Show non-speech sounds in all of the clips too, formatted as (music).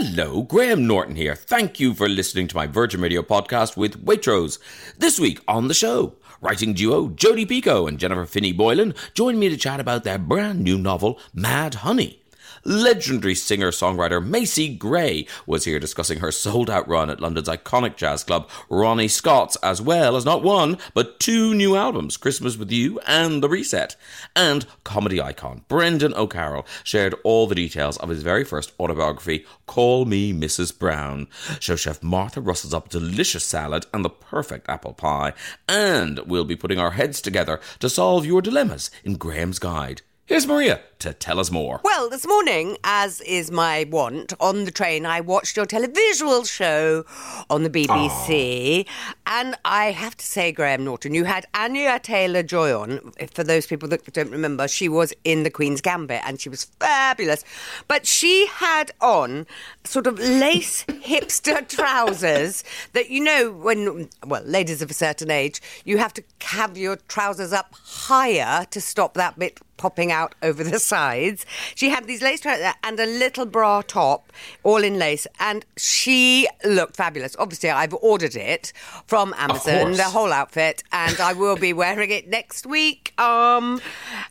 Hello, Graham Norton here. Thank you for listening to my Virgin Radio podcast with Waitrose. This week on the show, writing duo Jodi Picoult and Jennifer Finney Boylan join me to chat about their brand new novel, Mad Honey. Legendary singer songwriter Macy Gray was here discussing her sold out run at London's iconic jazz club, Ronnie Scott's, as well as not one, but two new albums, Christmas with You and The Reset. And comedy icon Brendan O'Carroll shared all the details of his very first autobiography, Call Me Mrs. Brown. Show chef Martha rustles up delicious salad and the perfect apple pie. And we'll be putting our heads together to solve your dilemmas in Graham's Guide. Here's Maria to tell us more. Well, this morning, as is my wont, on the train, I watched your televisual show on the BBC. And I have to say, Graham Norton, you had Anya Taylor Joy on. For those people that don't remember, she was in The Queen's Gambit and she was fabulous. But she had on sort of lace (laughs) hipster trousers that, you know, when, well, ladies of a certain age, you have to have your trousers up higher to stop that bit popping out over the sides. She had these lace trousers and a little bra top, all in lace, and she looked fabulous. Obviously, I've ordered it from Amazon, the whole outfit, and I will be wearing it next week. Um,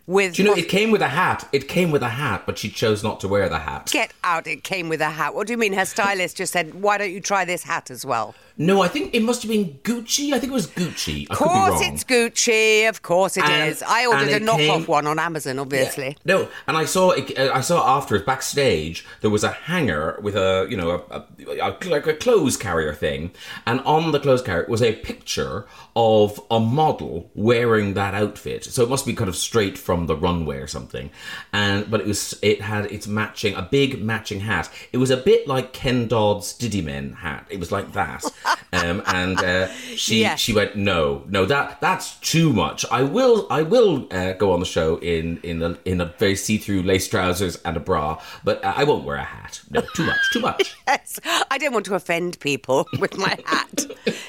with Do you know, it came with a hat. It came with a hat, but she chose not to wear the hat. get out. It came with a hat. What do you mean? Her stylist just said, "Why don't you try this hat as well?" No, I think it must have been Gucci. I think it was Gucci. I Of could be course, it's Gucci. Of course, it is. And- I ordered a knockoff came- one on Amazon, obviously. No, and I saw it, uh, I saw afterwards backstage there was a hanger with a you know a, a, a like a clothes carrier thing, and on the clothes carrier was a picture of a model wearing that outfit. So it must be kind of straight from the runway or something. And but it was it had its matching a big matching hat. It was a bit like Ken Dodd's Diddy Men hat. It was like that. Um, and uh, she Yes. she went no no that that's too much. I will I will uh, go on the show in in a, in a very see through lace trousers and a bra, but uh, I won't wear a hat. No, too much, too much. (laughs) Yes, I don't want to offend people (laughs) with my hat.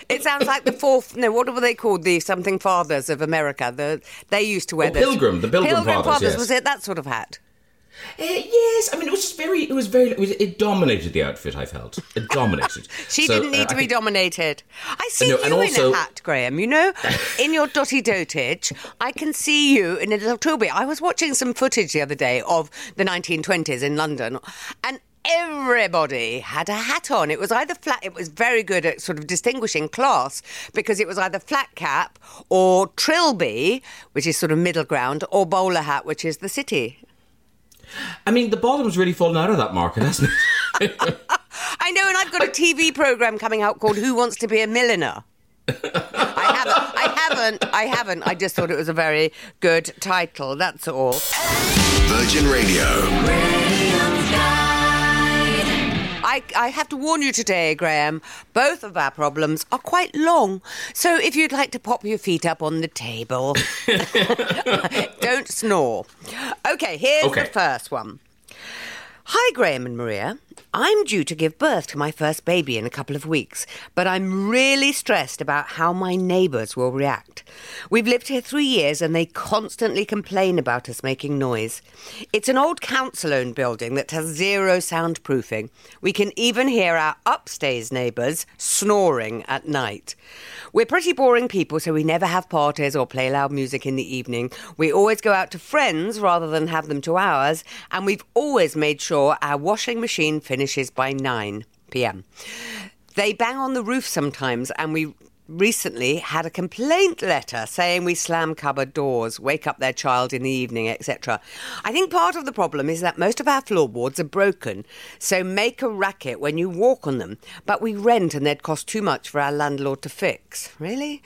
it sounds like the fourth. No, what were they called? The something fathers of America. The they used to wear Oh, those. Pilgrim, the Pilgrim Fathers, yes. was it that sort of hat? Uh, yes, I mean it was just very it was very it, was, it dominated the outfit. I felt it dominated. (laughs) She So, didn't need uh, to I be dominated. I see No, you and in also- a hat, Graham. You know, (laughs) in your dotty dotage, I can see you in a little trilby. I was watching some footage the other day of the 1920s in London, and everybody had a hat on. It was either flat. It was very good at sort of distinguishing class because it was either flat cap or trilby, which is sort of middle ground, or bowler hat, which is the city. I mean the bottom's really fallen out of that market, hasn't it? (laughs) I know, and I've got a TV program coming out called Who Wants to Be a Milliner? I haven't. I haven't. I haven't. I just thought it was a very good title. That's all. Virgin Radio. I, I have to warn you today, Graham. Both of our problems are quite long. So if you'd like to pop your feet up on the table, (laughs) don't snore. Okay, here's Okay. the first one. Hi, Graham and Maria. I'm due to give birth to my first baby in a couple of weeks, but I'm really stressed about how my neighbours will react. We've lived here three years and they constantly complain about us making noise. It's an old council owned building that has zero soundproofing. We can even hear our upstairs neighbours snoring at night. We're pretty boring people, so we never have parties or play loud music in the evening. We always go out to friends rather than have them to ours, and we've always made sure our washing machine finishes by 9 pm. They bang on the roof sometimes, and we recently had a complaint letter saying we slam cupboard doors, wake up their child in the evening, etc. I think part of the problem is that most of our floorboards are broken, so make a racket when you walk on them, but we rent and they'd cost too much for our landlord to fix. Really?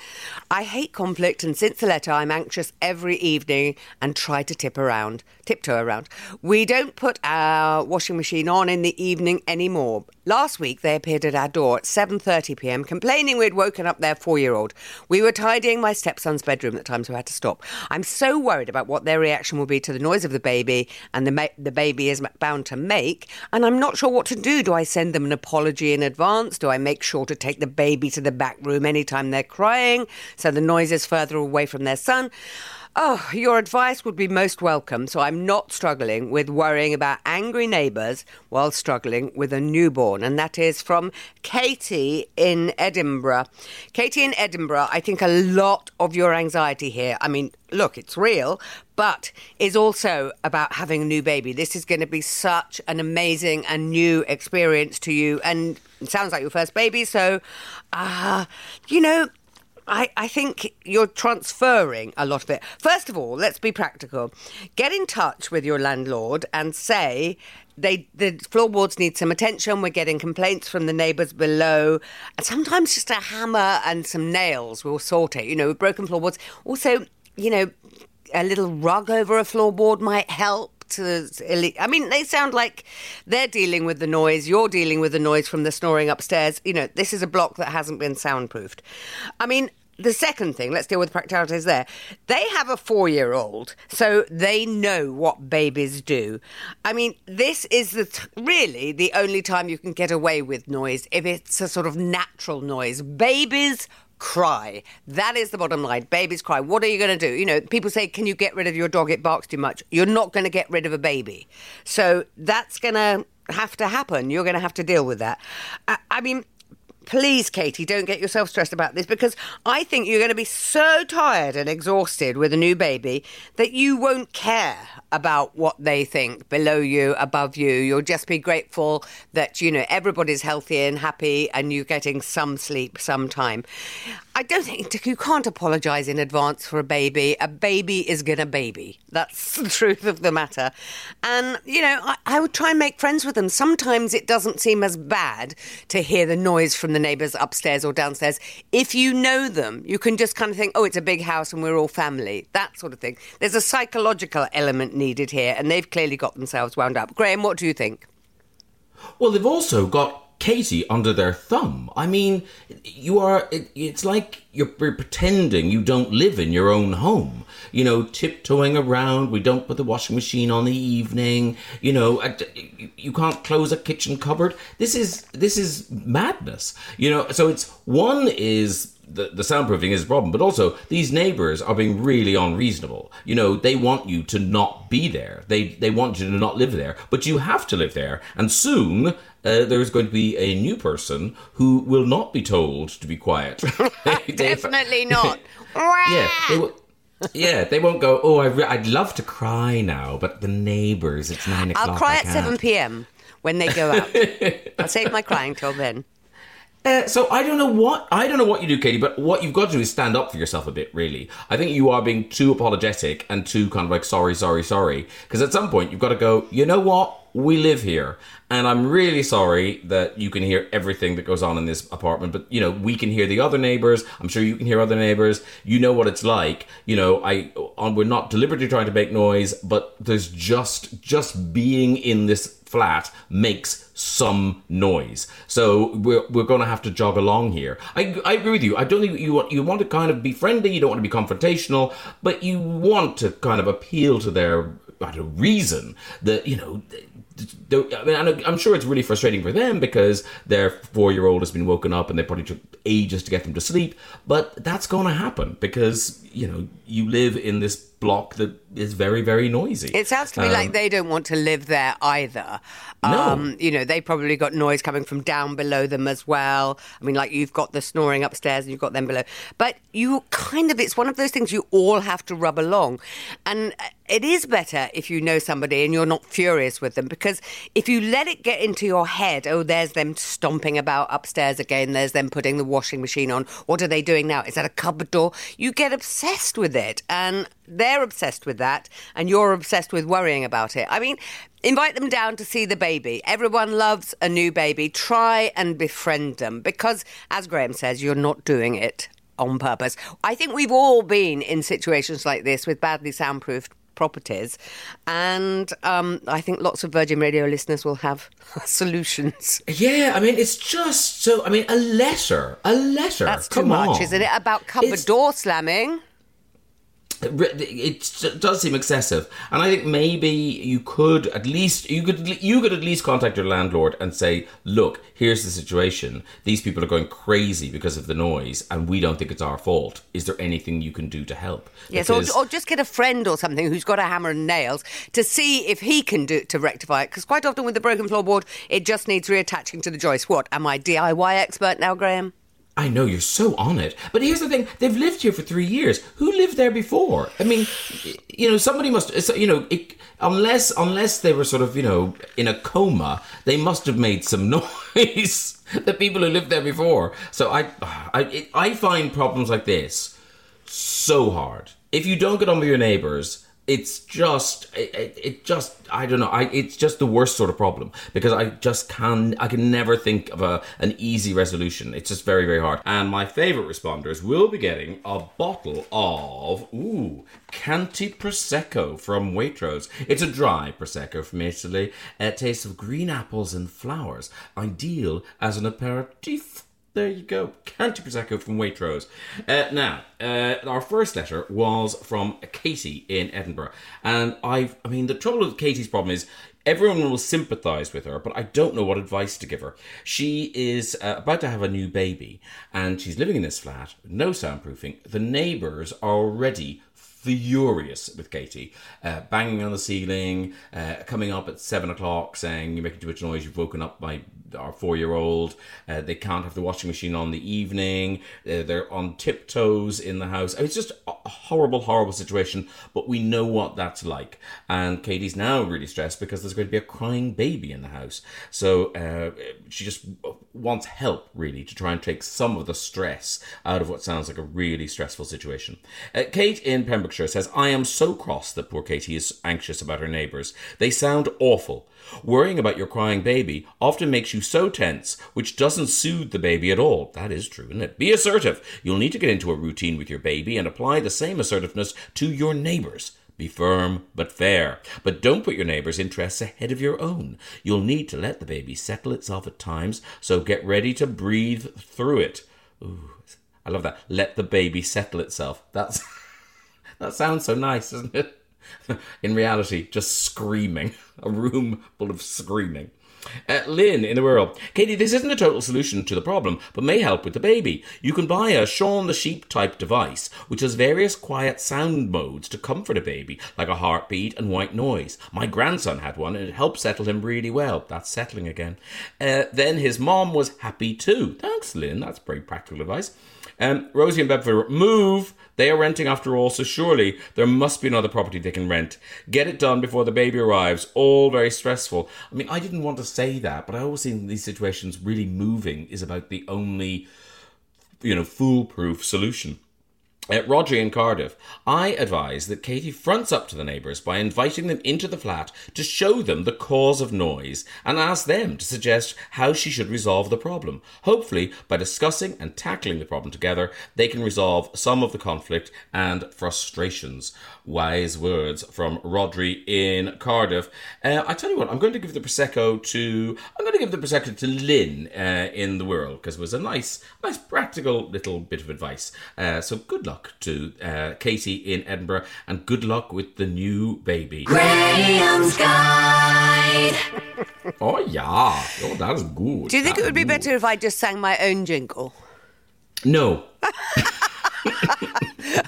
I hate conflict, and since the letter, I'm anxious every evening and try to tip around, tiptoe around. We don't put our washing machine on in the evening anymore. Last week, they appeared at our door at 7:30 p.m. complaining we'd woken up their four-year-old. We were tidying my stepson's bedroom at the time, so I had to stop. I'm so worried about what their reaction will be to the noise of the baby and the ma- the baby is bound to make, and I'm not sure what to do. Do I send them an apology in advance? Do I make sure to take the baby to the back room anytime they're crying so the noise is further away from their son? Oh, your advice would be most welcome, so I'm not struggling with worrying about angry neighbours while struggling with a newborn. And that is from Katie in Edinburgh. Katie in Edinburgh, I think a lot of your anxiety here, I mean, look, it's real, but is also about having a new baby. This is going to be such an amazing and new experience to you. And it sounds like your first baby, so, uh, you know, I, I think you're transferring a lot of it. First of all, let's be practical. Get in touch with your landlord and say they the floorboards need some attention. We're getting complaints from the neighbours below. And sometimes just a hammer and some nails will sort it. You know, broken floorboards. Also, you know, a little rug over a floorboard might help. To, I mean, they sound like they're dealing with the noise. You're dealing with the noise from the snoring upstairs. You know, this is a block that hasn't been soundproofed. I mean, the second thing, let's deal with the practicalities there. They have a four year old, so they know what babies do. I mean, this is the t- really the only time you can get away with noise if it's a sort of natural noise. Babies cry. That is the bottom line. Babies cry. What are you going to do? You know, people say, can you get rid of your dog? It barks too much. You're not going to get rid of a baby. So that's going to have to happen. You're going to have to deal with that. I, I mean, please, Katie, don't get yourself stressed about this because I think you're going to be so tired and exhausted with a new baby that you won't care about what they think below you, above you. You'll just be grateful that, you know, everybody's healthy and happy and you're getting some sleep sometime. I don't think you can't apologise in advance for a baby. A baby is gonna baby. That's (laughs) the truth of the matter. And, you know, I, I, would try and make friends with them. Sometimes it doesn't seem as bad to hear the noise from the neighbours upstairs or downstairs. If you know them, you can just kind of think, oh, it's a big house and we're all family. That sort of thing. There's a psychological element needed here, and they've clearly got themselves wound up. Graham, what do you think? Well, they've also got Katie under their thumb. I mean, you are, it, it's like you're, you're, pretending you don't live in your own home. You know, tiptoeing around, we don't put the washing machine on the evening, you know, you can't close a kitchen cupboard. This is, this is madness. You know, so it's, one is the, the soundproofing is a problem, but also these neighbors are being really unreasonable. You know, they want you to not be there. They they want you to not live there, but you have to live there. And soon uh, there's going to be a new person who will not be told to be quiet. (laughs) Definitely (laughs) not. yeah, they yeah, they won't go. Oh, I would love to cry now, but the neighbors. It's nine o'clock. I'll cry at seven p.m. when they go out. (laughs) I'll save my crying till then. Uh, so I don't know what I don't know what you do, Katie, but what you've got to do is stand up for yourself a bit. Really, I think you are being too apologetic and too kind of like sorry, sorry, sorry. Because at some point you've got to go. You know what? We live here, and I'm really sorry that you can hear everything that goes on in this apartment. But you know, we can hear the other neighbors. I'm sure you can hear other neighbors. You know what it's like. You know, I we're not deliberately trying to make noise, but there's just just being in this flat makes some noise. So we're, we're going to have to jog along here. I, I agree with you. I don't think you want, you want to kind of be friendly. You don't want to be confrontational, but you want to kind of appeal to their reason that, you know, I mean, I'm sure it's really frustrating for them because their four year old has been woken up and they probably took ages to get them to sleep. But that's going to happen because, you know, you live in this block that is very, very noisy. It sounds to me um, like they don't want to live there either. Um, no. You know, they probably got noise coming from down below them as well. I mean, like you've got the snoring upstairs and you've got them below. But you kind of, it's one of those things you all have to rub along. And it is better if you know somebody and you're not furious with them because if you let it get into your head, oh, there's them stomping about upstairs again, there's them putting the washing machine on. What are they doing now? Is that a cupboard door? You get obsessed with it. And they're obsessed with that, and you're obsessed with worrying about it. I mean, invite them down to see the baby. Everyone loves a new baby. Try and befriend them because, as Graham says, you're not doing it on purpose. I think we've all been in situations like this with badly soundproofed properties. And um, I think lots of Virgin Radio listeners will have (laughs) solutions. Yeah, I mean, it's just so. I mean, a letter, a letter. That's too Come much, on. isn't it? About cupboard it's... door slamming. It does seem excessive, and I think maybe you could at least you could you could at least contact your landlord and say, "Look, here's the situation. These people are going crazy because of the noise, and we don't think it's our fault. Is there anything you can do to help?" Yes, or, or just get a friend or something who's got a hammer and nails to see if he can do to rectify it. Because quite often with the broken floorboard, it just needs reattaching to the joist. What am I DIY expert now, Graham? I know you're so on it, but here's the thing: they've lived here for three years. Who lived there before? I mean, you know, somebody must. You know, it, unless unless they were sort of you know in a coma, they must have made some (laughs) noise. the people who lived there before. So I, I, it, I find problems like this so hard. If you don't get on with your neighbors, it's just it, it, just i don't know i it's just the worst sort of problem because i just can i can never think of a an easy resolution it's just very very hard and my favorite responders will be getting a bottle of ooh Chianti Prosecco from Waitrose. It's a dry Prosecco from Italy. It tastes of green apples and flowers, ideal as an aperitif there you go. Chianti Prosecco from Waitrose. Uh, now, uh, our first letter was from Katie in Edinburgh. And I I mean, the trouble with Katie's problem is everyone will sympathize with her, but I don't know what advice to give her. She is uh, about to have a new baby, and she's living in this flat, no soundproofing. The neighbors are already furious with Katie, uh, banging on the ceiling, uh, coming up at seven o'clock saying, You're making too much noise, you've woken up my our four year old. Uh, they can't have the washing machine on the evening. Uh, they're on tiptoes in the house. it's just a horrible, horrible situation, but we know what that's like. And Katie's now really stressed because there's going to be a crying baby in the house. So uh, she just wants help, really, to try and take some of the stress out of what sounds like a really stressful situation. Uh, Kate in Pembrokeshire says, I am so cross that poor Katie is anxious about her neighbours. They sound awful. Worrying about your crying baby often makes you so tense, which doesn't soothe the baby at all. That is true, isn't it? Be assertive. You'll need to get into a routine with your baby and apply the same assertiveness to your neighbors. Be firm but fair. But don't put your neighbor's interests ahead of your own. You'll need to let the baby settle itself at times, so get ready to breathe through it. Ooh, I love that. Let the baby settle itself. That's (laughs) that sounds so nice, doesn't it? (laughs) in reality, just screaming. A room full of screaming. Uh, Lynn in the world. Katie, this isn't a total solution to the problem, but may help with the baby. You can buy a Shaun the Sheep type device, which has various quiet sound modes to comfort a baby, like a heartbeat and white noise. My grandson had one, and it helped settle him really well. That's settling again. Uh, then his mom was happy too. Thanks, Lynn. That's very practical advice. Um, Rosie and Bedford, move. They are renting after all, so surely there must be another property they can rent. Get it done before the baby arrives. All very stressful. I mean, I didn't want to say that, but I always think these situations, really moving is about the only, you know, foolproof solution. At Rhodri in Cardiff, I advise that Katie fronts up to the neighbours by inviting them into the flat to show them the cause of noise and ask them to suggest how she should resolve the problem. Hopefully, by discussing and tackling the problem together, they can resolve some of the conflict and frustrations. Wise words from Rhodri in Cardiff. Uh, I tell you what, I'm going to give the prosecco to I'm going to give the prosecco to Lynn uh, in the world because it was a nice, nice practical little bit of advice. Uh, so good luck luck to uh, Katie in Edinburgh and good luck with the new baby. Graham's Guide. (laughs) oh, yeah. Oh, that's good. Do you think That's it would be good. better if I just sang my own jingle? No. (laughs)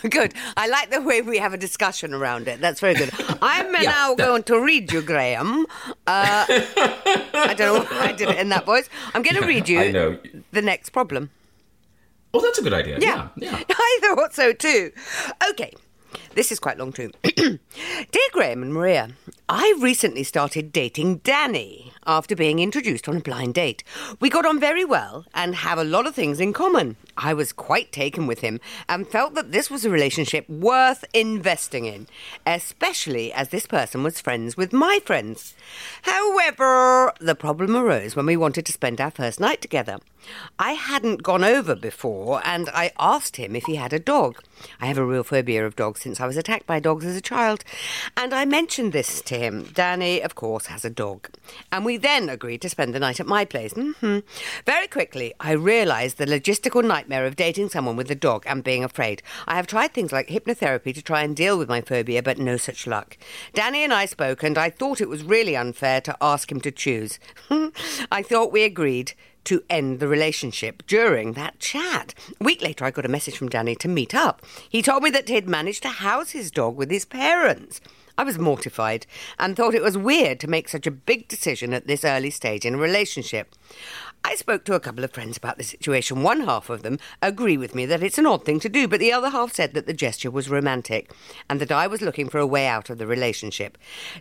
Good. I like the way we have a discussion around it. That's very good. (laughs) I'm Yeah, now that- going to read you, Graham. Uh, I don't know why I did it in that voice. I'm going to read you I know. the next problem. Oh, that's a good idea. Yeah. Yeah. yeah. (laughs) I thought so too. Okay. This is quite long too. (clears throat) Dear Graham and Maria, I recently started dating Danny after being introduced on a blind date. We got on very well and have a lot of things in common. I was quite taken with him and felt that this was a relationship worth investing in, especially as this person was friends with my friends. However, the problem arose when we wanted to spend our first night together. I hadn't gone over before and I asked him if he had a dog. I have a real phobia of dogs since I was attacked by dogs as a child. And I mentioned this to him. Danny, of course, has a dog. And we then agreed to spend the night at my place. Mm-hmm. Very quickly, I realised the logistical nightmare of dating someone with a dog and being afraid. I have tried things like hypnotherapy to try and deal with my phobia, but no such luck. Danny and I spoke, and I thought it was really unfair to ask him to choose. (laughs) I thought we agreed to end the relationship during that chat. A week later, I got a message from Danny to meet up. He told me that he'd managed to house his dog with his parents. I was mortified and thought it was weird to make such a big decision at this early stage in a relationship. I spoke to a couple of friends about the situation. One half of them agree with me that it's an odd thing to do, but the other half said that the gesture was romantic and that I was looking for a way out of the relationship.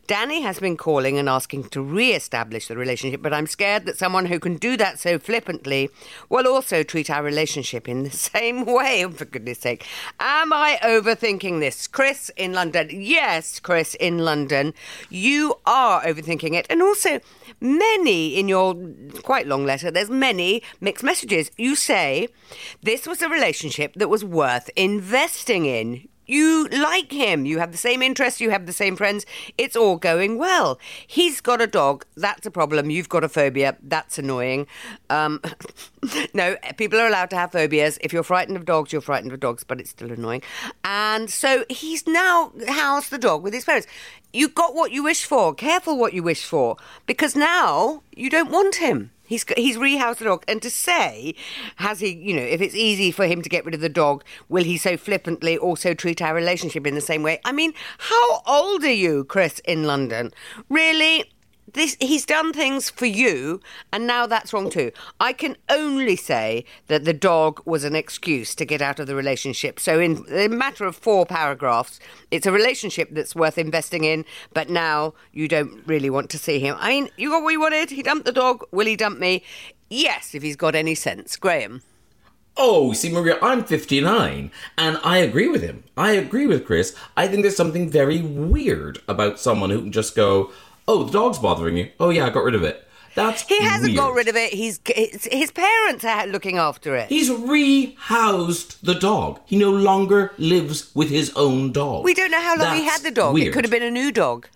Danny has been calling and asking to re establish the relationship, but I'm scared that someone who can do that so flippantly will also treat our relationship in the (laughs) same way. For goodness sake. Am I overthinking this? Chris in London. Yes, Chris in London. You are overthinking it. And also, many in your quite long letter, there's many mixed messages. You say this was a relationship that was worth investing in. You like him. You have the same interests. You have the same friends. It's all going well. He's got a dog. That's a problem. You've got a phobia. That's annoying. Um, (laughs) no, people are allowed to have phobias. If you're frightened of dogs, you're frightened of dogs, but it's still annoying. And so he's now housed the dog with his parents. You got what you wish for. Careful what you wish for, because now you don't want him. He's he's rehoused the dog, and to say, has he? You know, if it's easy for him to get rid of the dog, will he so flippantly also treat our relationship in the same way? I mean, how old are you, Chris, in London? Really? This he's done things for you, and now that's wrong too. I can only say that the dog was an excuse to get out of the relationship. So, in a matter of four paragraphs, it's a relationship that's worth investing in, but now you don't really want to see him. I mean, you got what you wanted. He dumped the dog. Will he dump me? Yes, if he's got any sense, Graham. Oh, see, Maria, I'm 59, and I agree with him. I agree with Chris. I think there's something very weird about someone who can just go, Oh, the dog's bothering you. Oh, yeah, I got rid of it. That's He hasn't weird. got rid of it. He's his parents are looking after it. He's rehoused the dog. He no longer lives with his own dog. we don't know how long he had the dog. Weird. It could have been a new dog.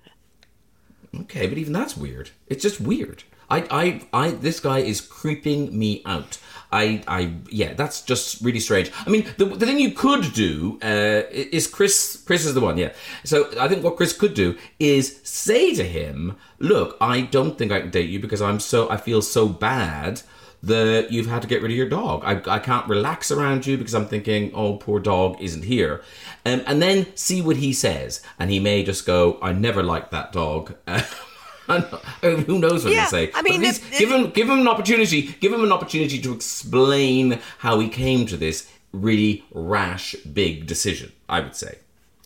Okay, but even that's weird. It's just weird. I, I, I. This guy is creeping me out. I, I, yeah, that's just really strange. I mean, the, the thing you could do uh, is Chris. Chris is the one, yeah. So I think what Chris could do is say to him, "Look, I don't think I can date you because I'm so I feel so bad." that you've had to get rid of your dog. I, I can't relax around you because I'm thinking, oh, poor dog isn't here. Um, and then see what he says. And he may just go, I never liked that dog. (laughs) (laughs) Who knows what Yeah, he'll say? I mean, at least if- give him give him an opportunity. Give him an opportunity to explain how he came to this really rash, big decision. I would say.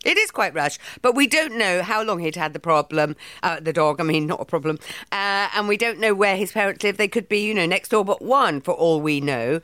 It is quite rash, but we don't know how long he'd had the problem, uh, the dog, I mean, not a problem. Uh, and we don't know where his parents live. They could be, you know, next door but one, for all we know.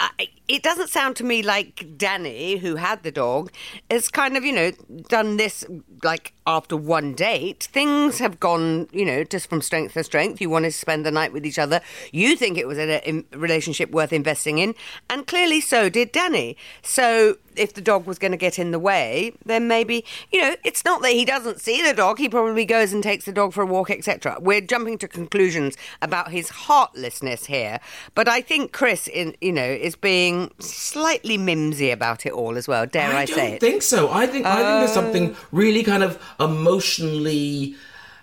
Uh, it doesn't sound to me like Danny, who had the dog, has kind of, you know, done this like after one date. Things have gone, you know, just from strength to strength. You wanted to spend the night with each other. You think it was a, a relationship worth investing in, and clearly so did Danny. So if the dog was going to get in the way, then maybe, you know, it's not that he doesn't see the dog. He probably goes and takes the dog for a walk, etc. We're jumping to conclusions about his heartlessness here, but I think Chris, in you know, is being slightly mimsy about it all as well. Dare I, don't say it? I don't think so. I think I think there's something really kind of emotionally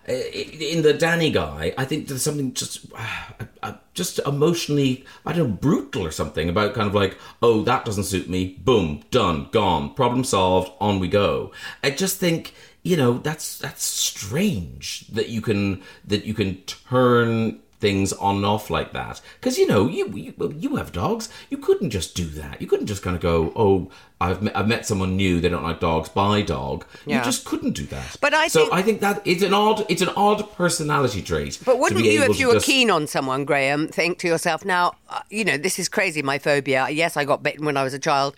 uh, in the Danny guy. I think there's something just uh, uh, just emotionally I don't know brutal or something about kind of like oh that doesn't suit me. Boom, done, gone, problem solved. On we go. I just think you know that's that's strange that you can that you can turn things on and off like that because you know you, you you have dogs you couldn't just do that you couldn't just kind of go oh I've met, I've met someone new they don't like dogs buy dog Yeah. you just couldn't do that But I so think- I think that it's an odd it's an odd personality trait But wouldn't you, if you were just- keen on someone, Graham, think to yourself, now, uh, you know, this is crazy, my phobia. Yes, I got bitten when I was a child.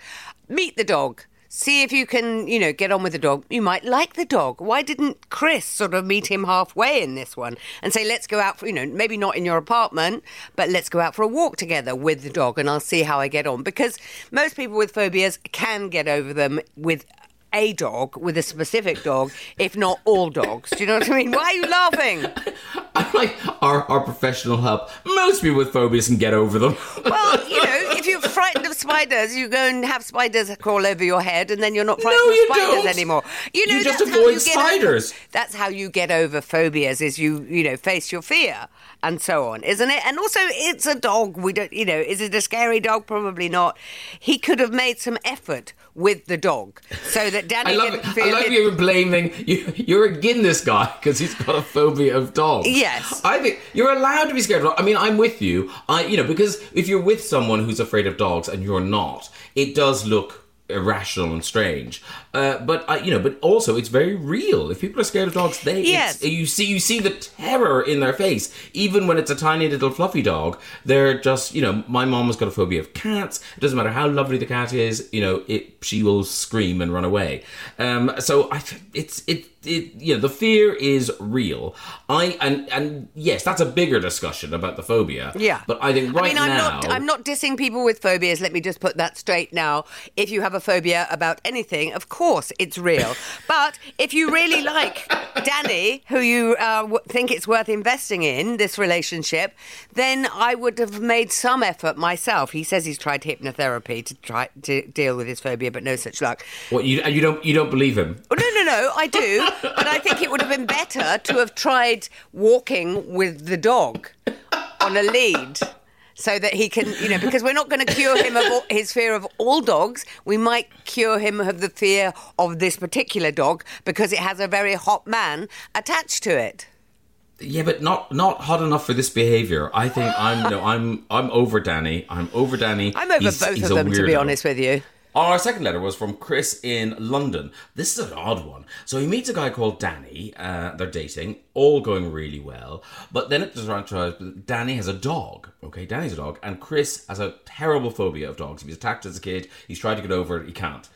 Meet the dog. See if you can, you know, get on with the dog. You might like the dog. Why didn't Chris sort of meet him halfway in this one and say, let's go out for, you know, maybe not in your apartment, but let's go out for a walk together with the dog and I'll see how I get on? Because most people with phobias can get over them with a dog with a specific dog, if not all dogs. Do you know what I mean? Why are you laughing? (laughs) I'm like our, our professional help. Most people with phobias can get over them. Well, you know, (laughs) frightened of spiders, you go and have spiders crawl over your head, and then you're not frightened No, you of spiders don't. anymore. You know, You just avoid you spiders. Over, that's how you get over phobias. Is you you know face your fear and so on, isn't it? And also, it's a dog. We don't, you know, is it a scary dog? Probably not. He could have made some effort with the dog so that Danny I love didn't it. feel I love it- you blaming you. You're a Guinness guy because he's got a phobia of dogs. Yes. I think you're allowed to be scared of. I mean, I'm with you. I, you know, because if you're with someone who's afraid of dogs and you're not, it does look irrational and strange. Uh, but I, you know, but also it's very real. If people are scared of dogs, they Yes. you see you see the terror in their face, even when it's a tiny little fluffy dog. They're just you know, my mom has got a phobia of cats. It doesn't matter how lovely the cat is, you know, it she will scream and run away. Um, so I, it's it it you know the fear is real. I and and yes, that's a bigger discussion about the phobia. Yeah, but I think right I mean, I'm now not. I'm not dissing people with phobias. Let me just put that straight now. If you have a phobia about anything, of course it's real. (laughs) but if you really like Danny, who you uh, w- think it's worth investing in this relationship, then I would have made some effort myself. He says he's tried hypnotherapy to try to deal with his phobia, but no such luck. What you you don't you don't believe him? Oh, no, no, no, I do. but I think it would have been better to have tried walking with the dog on a lead. So that he can, you know, because we're not going to cure him of all, his fear of all dogs. We might cure him of the fear of this particular dog because it has a very hot man attached to it. Yeah, but not not hot enough for this behavior. I think I'm no, I'm I'm over Danny. I'm over Danny. I'm over He's- both he's of them, to be honest with you. Our second letter was from Chris in London. This is an odd one. So he meets a guy called Danny. Uh, they're dating, all going really well. But then it turns out Danny has a dog. Okay, Danny's a dog, and Chris has a terrible phobia of dogs. He was attacked as a kid. He's tried to get over it. He can't.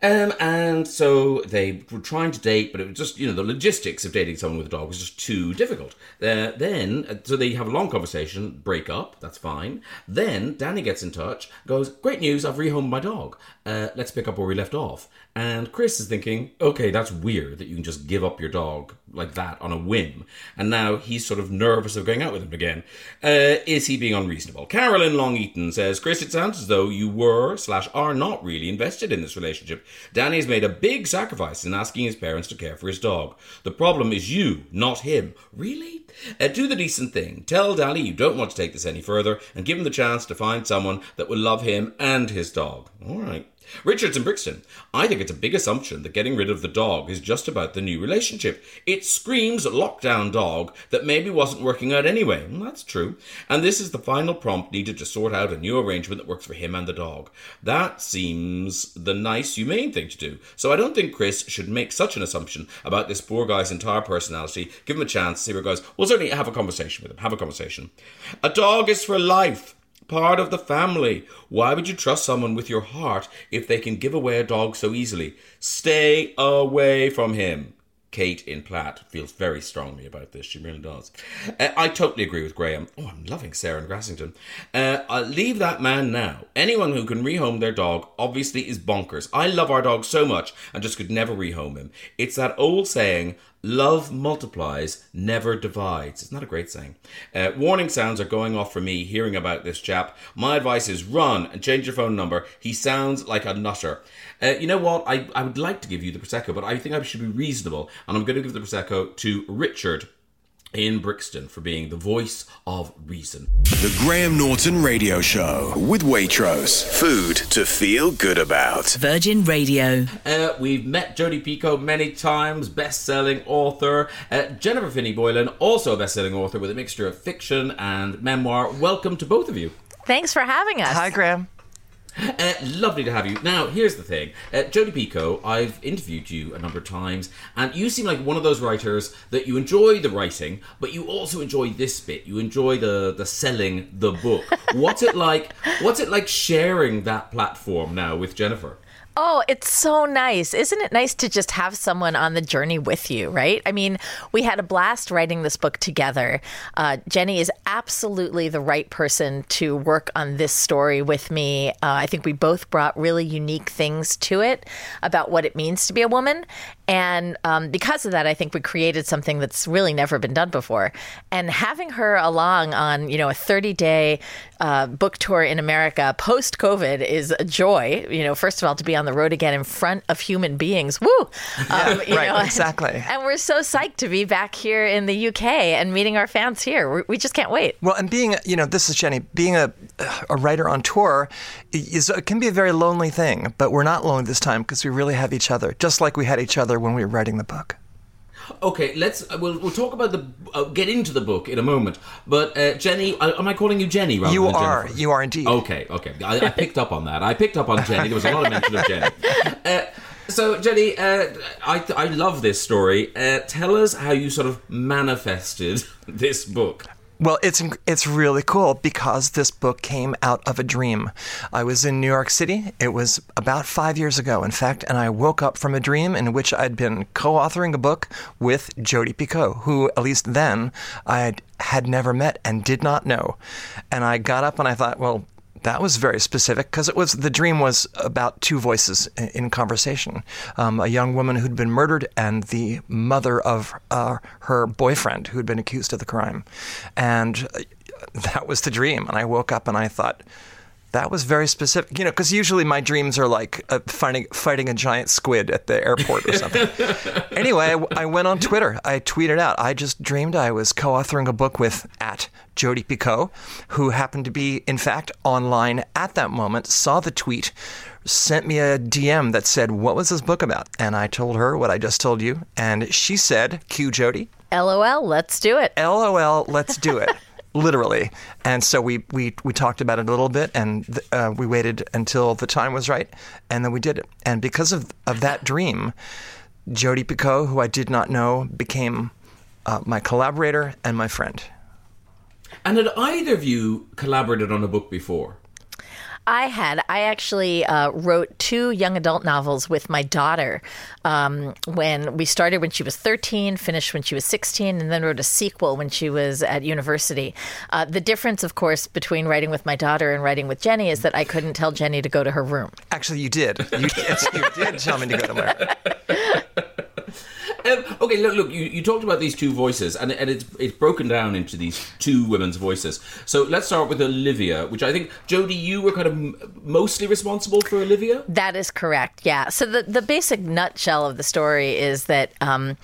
Um, and so they were trying to date, but it was just, you know, the logistics of dating someone with a dog was just too difficult. Uh, then, uh, so they have a long conversation, break up, that's fine. Then Danny gets in touch, goes, Great news, I've rehomed my dog. Uh, let's pick up where we left off. And Chris is thinking, Okay, that's weird that you can just give up your dog like that on a whim. And now he's sort of nervous of going out with him again. Uh, is he being unreasonable? Carolyn Long Eaton says, Chris, it sounds as though you were slash are not really invested in this relationship. Danny has made a big sacrifice in asking his parents to care for his dog. The problem is you, not him. Really? Uh, do the decent thing. Tell Danny you don't want to take this any further and give him the chance to find someone that will love him and his dog. All right. Richards and Brixton. I think it's a big assumption that getting rid of the dog is just about the new relationship. It screams lockdown dog that maybe wasn't working out anyway. Well, that's true. And this is the final prompt needed to sort out a new arrangement that works for him and the dog. That seems the nice, humane thing to do. So I don't think Chris should make such an assumption about this poor guy's entire personality. Give him a chance, see where it goes. We'll certainly have a conversation with him. Have a conversation. A dog is for life part of the family. Why would you trust someone with your heart if they can give away a dog so easily? Stay away from him. Kate in Platt feels very strongly about this. She really does. Uh, I totally agree with Graham. Oh, I'm loving Sarah and Grassington. Uh, I'll leave that man now. Anyone who can rehome their dog obviously is bonkers. I love our dog so much and just could never rehome him. It's that old saying, Love multiplies, never divides. It's not a great saying. Uh, warning sounds are going off for me hearing about this chap. My advice is run and change your phone number. He sounds like a nutter. Uh, you know what? I, I would like to give you the Prosecco, but I think I should be reasonable. And I'm going to give the Prosecco to Richard in Brixton for being the voice of reason. The Graham Norton Radio Show with Waitrose. Food to feel good about. Virgin Radio. Uh, we've met Jodi Picoult many times, best-selling author. Uh, Jennifer Finney Boylan, also a best-selling author with a mixture of fiction and memoir. Welcome to both of you. Thanks for having us. Hi, Graham. (laughs) Uh, lovely to have you. Now, here's the thing. Uh, Jodi Picoult, I've interviewed you a number of times, and you seem like one of those writers that you enjoy the writing, but you also enjoy this bit. You enjoy the the selling the book. (laughs) What's it like? What's it like sharing that platform now with Jennifer? Oh, it's so nice. Isn't it nice to just have someone on the journey with you, right? I mean, we had a blast writing this book together. Uh, Jenny is absolutely the right person to work on this story with me. Uh, I think we both brought really unique things to it about what it means to be a woman. And um, because of that, I think we created something that's really never been done before. And having her along on, you know, a 30 day uh, book tour in America post COVID is a joy. You know, first of all, to be on the road again in front of human beings. Woo! Um, right, know, (laughs) exactly. And, and, we're so psyched to be back here in the UK and meeting our fans here. We're, we just can't wait. Well, and being, you know, this is Jenny, being a, a writer on tour is can be a very lonely thing, but we're not lonely this time because we really have each other, just like we had each other when we were writing the book. Okay, let's uh, we'll, we'll talk about the uh, get into the book in a moment. But uh, Jenny, uh, am I calling you Jenny? Rather you than are. Jennifer? You are indeed. Okay, okay. I, I, picked up on that. I picked up on Jenny. There was a lot of mention of Jenny. (laughs) Uh, so, Jenny, uh, I I love this story. tell us how you sort of manifested (laughs) this book. Well, it's it's really cool because this book came out of a dream. I was in New York City. It was about five years ago, in fact, and I woke up from a dream in which I'd been co-authoring a book with Jodi Picoult, who, at least then, I had never met and did not know. And I got up and I thought, well, that was very specific because it was the dream was about two voices in, in conversation: um, a young woman who'd been murdered and the mother of uh, her boyfriend who'd been accused of the crime, and uh, that was the dream. And I woke up and I thought, that was very specific, you know, because usually my dreams are like uh, fighting fighting a giant squid at the airport or something. (laughs) anyway, I, I, went on Twitter. I tweeted out, I just dreamed I was co-authoring a book with at Picoult, who happened to be, in fact, online at that moment. Saw the tweet, sent me a DM that said, "What was this book about?" And I told her what I just told you, and she said, "Q Jody. LOL, let's do it. LOL, (laughs) let's do it literally. And so we, we, we talked about it a little bit and uh, we waited until the time was right and then we did it. And because of, of that dream, Jodi Picoult, who I did not know, became uh, my collaborator and my friend. And had either of you collaborated on a book before? I had. I actually uh, wrote two young adult novels with my daughter um, when we started when she was 13, finished when she was 16, and then wrote a sequel when she was at university. Uh, the difference, of course, between writing with my daughter and writing with Jenny is that I couldn't tell Jenny to go to her room. Actually, you did. You, you did tell me to go to my room. (laughs) Um, okay, look, look. You, you talked about these two voices, and, and it's it's broken down into these two women's voices. So let's start with Olivia, which I think Jodi, you were kind of mostly responsible for Olivia. That is correct. Yeah. So the the basic nutshell of the story is that um,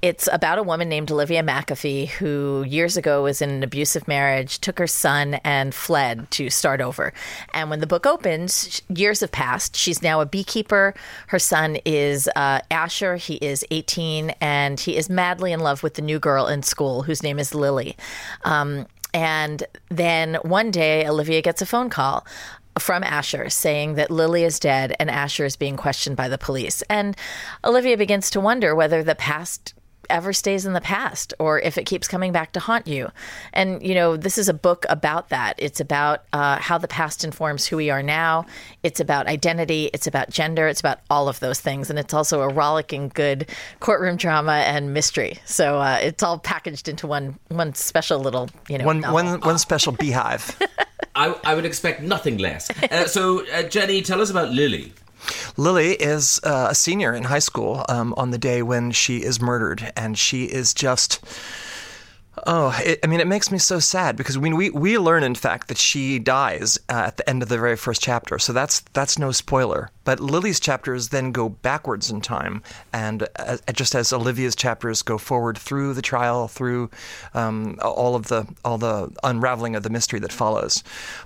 it's about a woman named Olivia McAfee who years ago was in an abusive marriage, took her son, and fled to start over. And when the book opens, years have passed. She's now a beekeeper. Her son is uh, Asher. He is 18, and he is madly in love with the new girl in school whose name is Lily. Um, and then one day, Olivia gets a phone call from Asher saying that Lily is dead and Asher is being questioned by the police. And Olivia begins to wonder whether the past ever stays in the past or if it keeps coming back to haunt you. And, you know, this is a book about that. It's about uh, how the past informs who we are now. It's about identity. It's about gender. It's about all of those things. And it's also a rollicking good courtroom drama and mystery. So uh, it's all packaged into one one special little, you know, one, one, one special beehive. (laughs) I, I, would expect nothing less. Uh, so, uh, Jenny, tell us about Lily. Lily is uh, a senior in high school um, on the day when she is murdered, and she is just Oh, it, I mean, it makes me so sad because we we, we learn, in fact, that she dies uh, at the end of the very first chapter. So that's that's no spoiler. But Lily's chapters then go backwards in time, and uh, just as Olivia's chapters go forward through the trial, through um, all of the all the unraveling of the mystery that follows.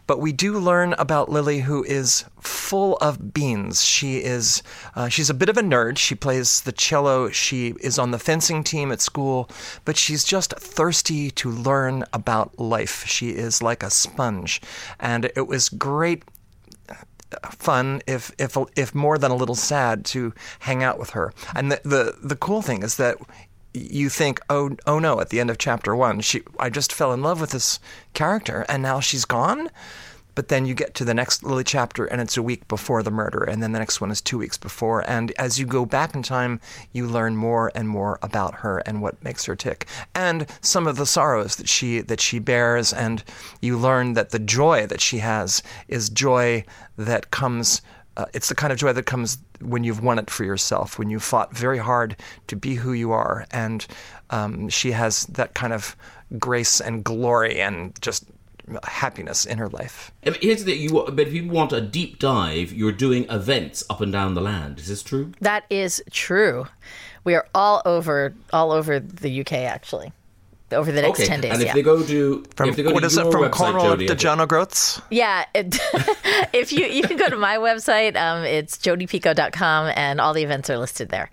But we do learn about Lily, who is full of beans. She is uh, she's a bit of a nerd. She plays the cello. She is on the fencing team at school, but she's just thirsty thirsty to learn about life. She is like a sponge. And it was great uh, fun if if if more than a little sad to hang out with her. And the the, the cool thing is that you think, oh, oh no! At the end of chapter one, she, I just fell in love with this character, and now she's gone. But then you get to the next Lily chapter and it's a week before the murder, and then the next one is two weeks before. And as you go back in time, you learn more and more about her and what makes her tick, and some of the sorrows that she that she bears, and you learn that the joy that she has is joy that comes. Uh, it's the kind of joy that comes when you've won it for yourself, when you fought very hard to be who you are, and um, she has that kind of grace and glory and just happiness in her life. Here's the you. But if you want a deep dive, you're doing events up and down the land. Is this true? That is true. We are all over all over the UK actually. Over the next Okay, ten days. and if yeah. they go to From if they go what to is it? From website, Cornwall to I think- John O'Groats. Yeah, it, (laughs) if you you can go to my (laughs) website, um, it's jodipicoult.com, and all the events are listed there.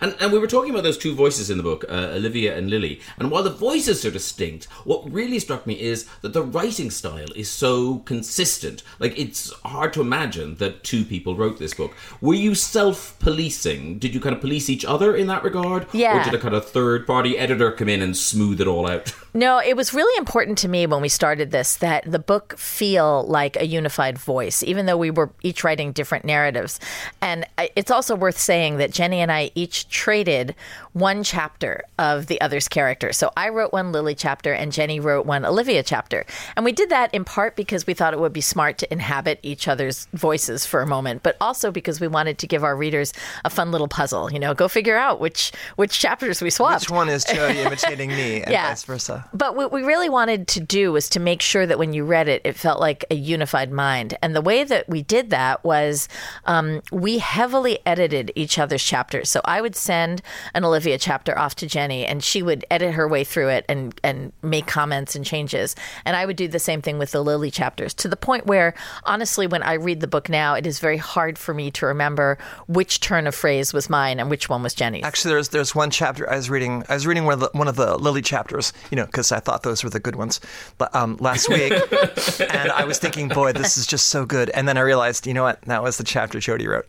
And, and we were talking about those two voices in the book, uh, Olivia and Lily. And while the voices are distinct, what really struck me is that the writing style is so consistent. Like, it's hard to imagine that two people wrote this book. Were you self policing? Did you kind of police each other in that regard? Yeah. Or did a kind of third party editor come in and smooth it all out? (laughs) No, it was really important to me when we started this that the book feel like a unified voice, even though we were each writing different narratives. And it's also worth saying that Jenny and I each traded one chapter of the other's character. So I wrote one Lily chapter, and Jenny wrote one Olivia chapter. And we did that in part because we thought it would be smart to inhabit each other's voices for a moment, but also because we wanted to give our readers a fun little puzzle. You know, go figure out which which chapters we swapped. Which one is Jodi imitating me, (laughs) and Yeah. vice versa? But what we really wanted to do was to make sure that when you read it, it felt like a unified mind. And the way that we did that was um, we heavily edited each other's chapters. So I would send an Olivia chapter off to Jenny, and she would edit her way through it and, and make comments and changes. And I would do the same thing with the Lily chapters to the point where, honestly, when I read the book now, it is very hard for me to remember which turn of phrase was mine and which one was Jenny's. Actually, there's there's one chapter I was reading. I was reading one of the, one of the Lily chapters, you know, because I thought those were the good ones. But um, last (laughs) week, and I was thinking, boy, this is just so good. And then I realized, you know what? That was the chapter Jodi wrote.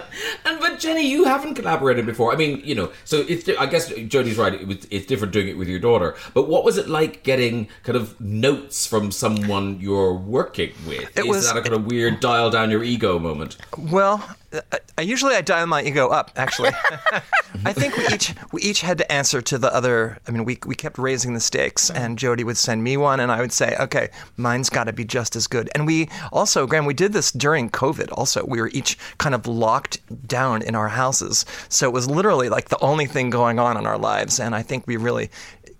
(laughs) And but Jenny, you haven't collaborated before. I mean, you know, so it's. I guess Jodi's right. It was, it's different doing it with your daughter. But what was it like getting kind of notes from someone you're working with? It Is was- that a kind of weird dial down your ego moment? Well, uh, I, usually I dial my ego up. Actually, (laughs) I think we each we each had to answer to the other. I mean, we we kept raising the stakes, mm-hmm. and Jodi would send me one, and I would say, okay, mine's got to be just as good. And we also, Graham, we did this during COVID. Also, we were each kind of locked down in our houses, so it was literally like the only thing going on in our lives. And I think we really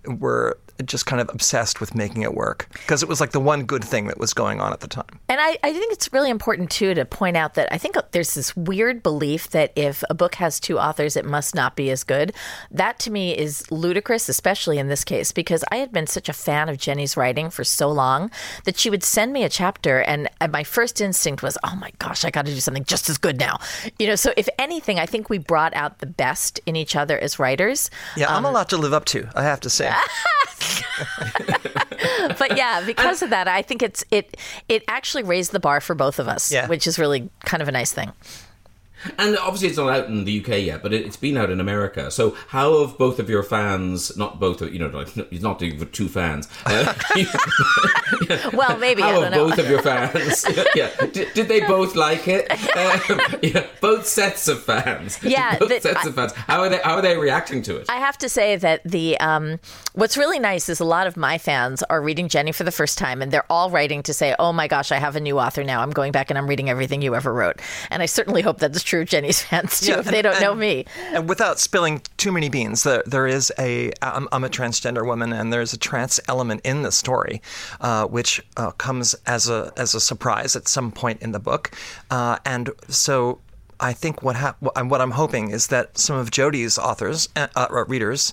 were just kind of obsessed with making it work because it was like the one good thing that was going on at the time. And I, I think it's really important too to point out that I think there's this weird belief that if a book has two authors, it must not be as good. That to me is ludicrous, especially in this case, because I had been such a fan of Jenny's writing for so long that she would send me a chapter, and, and my first instinct was, oh my gosh, I got to do something just as good now. You know, so if anything, I think we brought out the best in each other as writers. Yeah, Um, I'm a lot to live up to. I have to say. (laughs) (laughs) but yeah, because of that, I think it's it it actually raised the bar for both of us, Yeah. which is really kind of a nice thing. And obviously, it's not out in the UK yet, but it, it's been out in America. So, how have both of your fans, not both, of you know, like, he's not doing for two fans. Uh, (laughs) Well, maybe I how don't have know. both of your fans? (laughs) (laughs) yeah, did, did they both like it? Um, yeah, both sets of fans. Yeah, both that- sets I- of fans. How are they? How are they reacting to it? I have to say that the um, what's really nice is a lot of my fans are reading Jenny for the first time, and they're all writing to say, "Oh my gosh, I have a new author now. I'm going back and I'm reading everything you ever wrote." And I certainly hope that's true of Jenny's (laughs) fans too, Yeah, if they don't know me. And without spilling too many beans, there, there is a I'm, I'm a transgender woman, and there's a trans element in the story, uh, which uh, comes as a as a surprise at some point in the book, uh, and so. I think what hap- what I'm- what I'm hoping is that some of Jodi's authors, uh, uh, readers,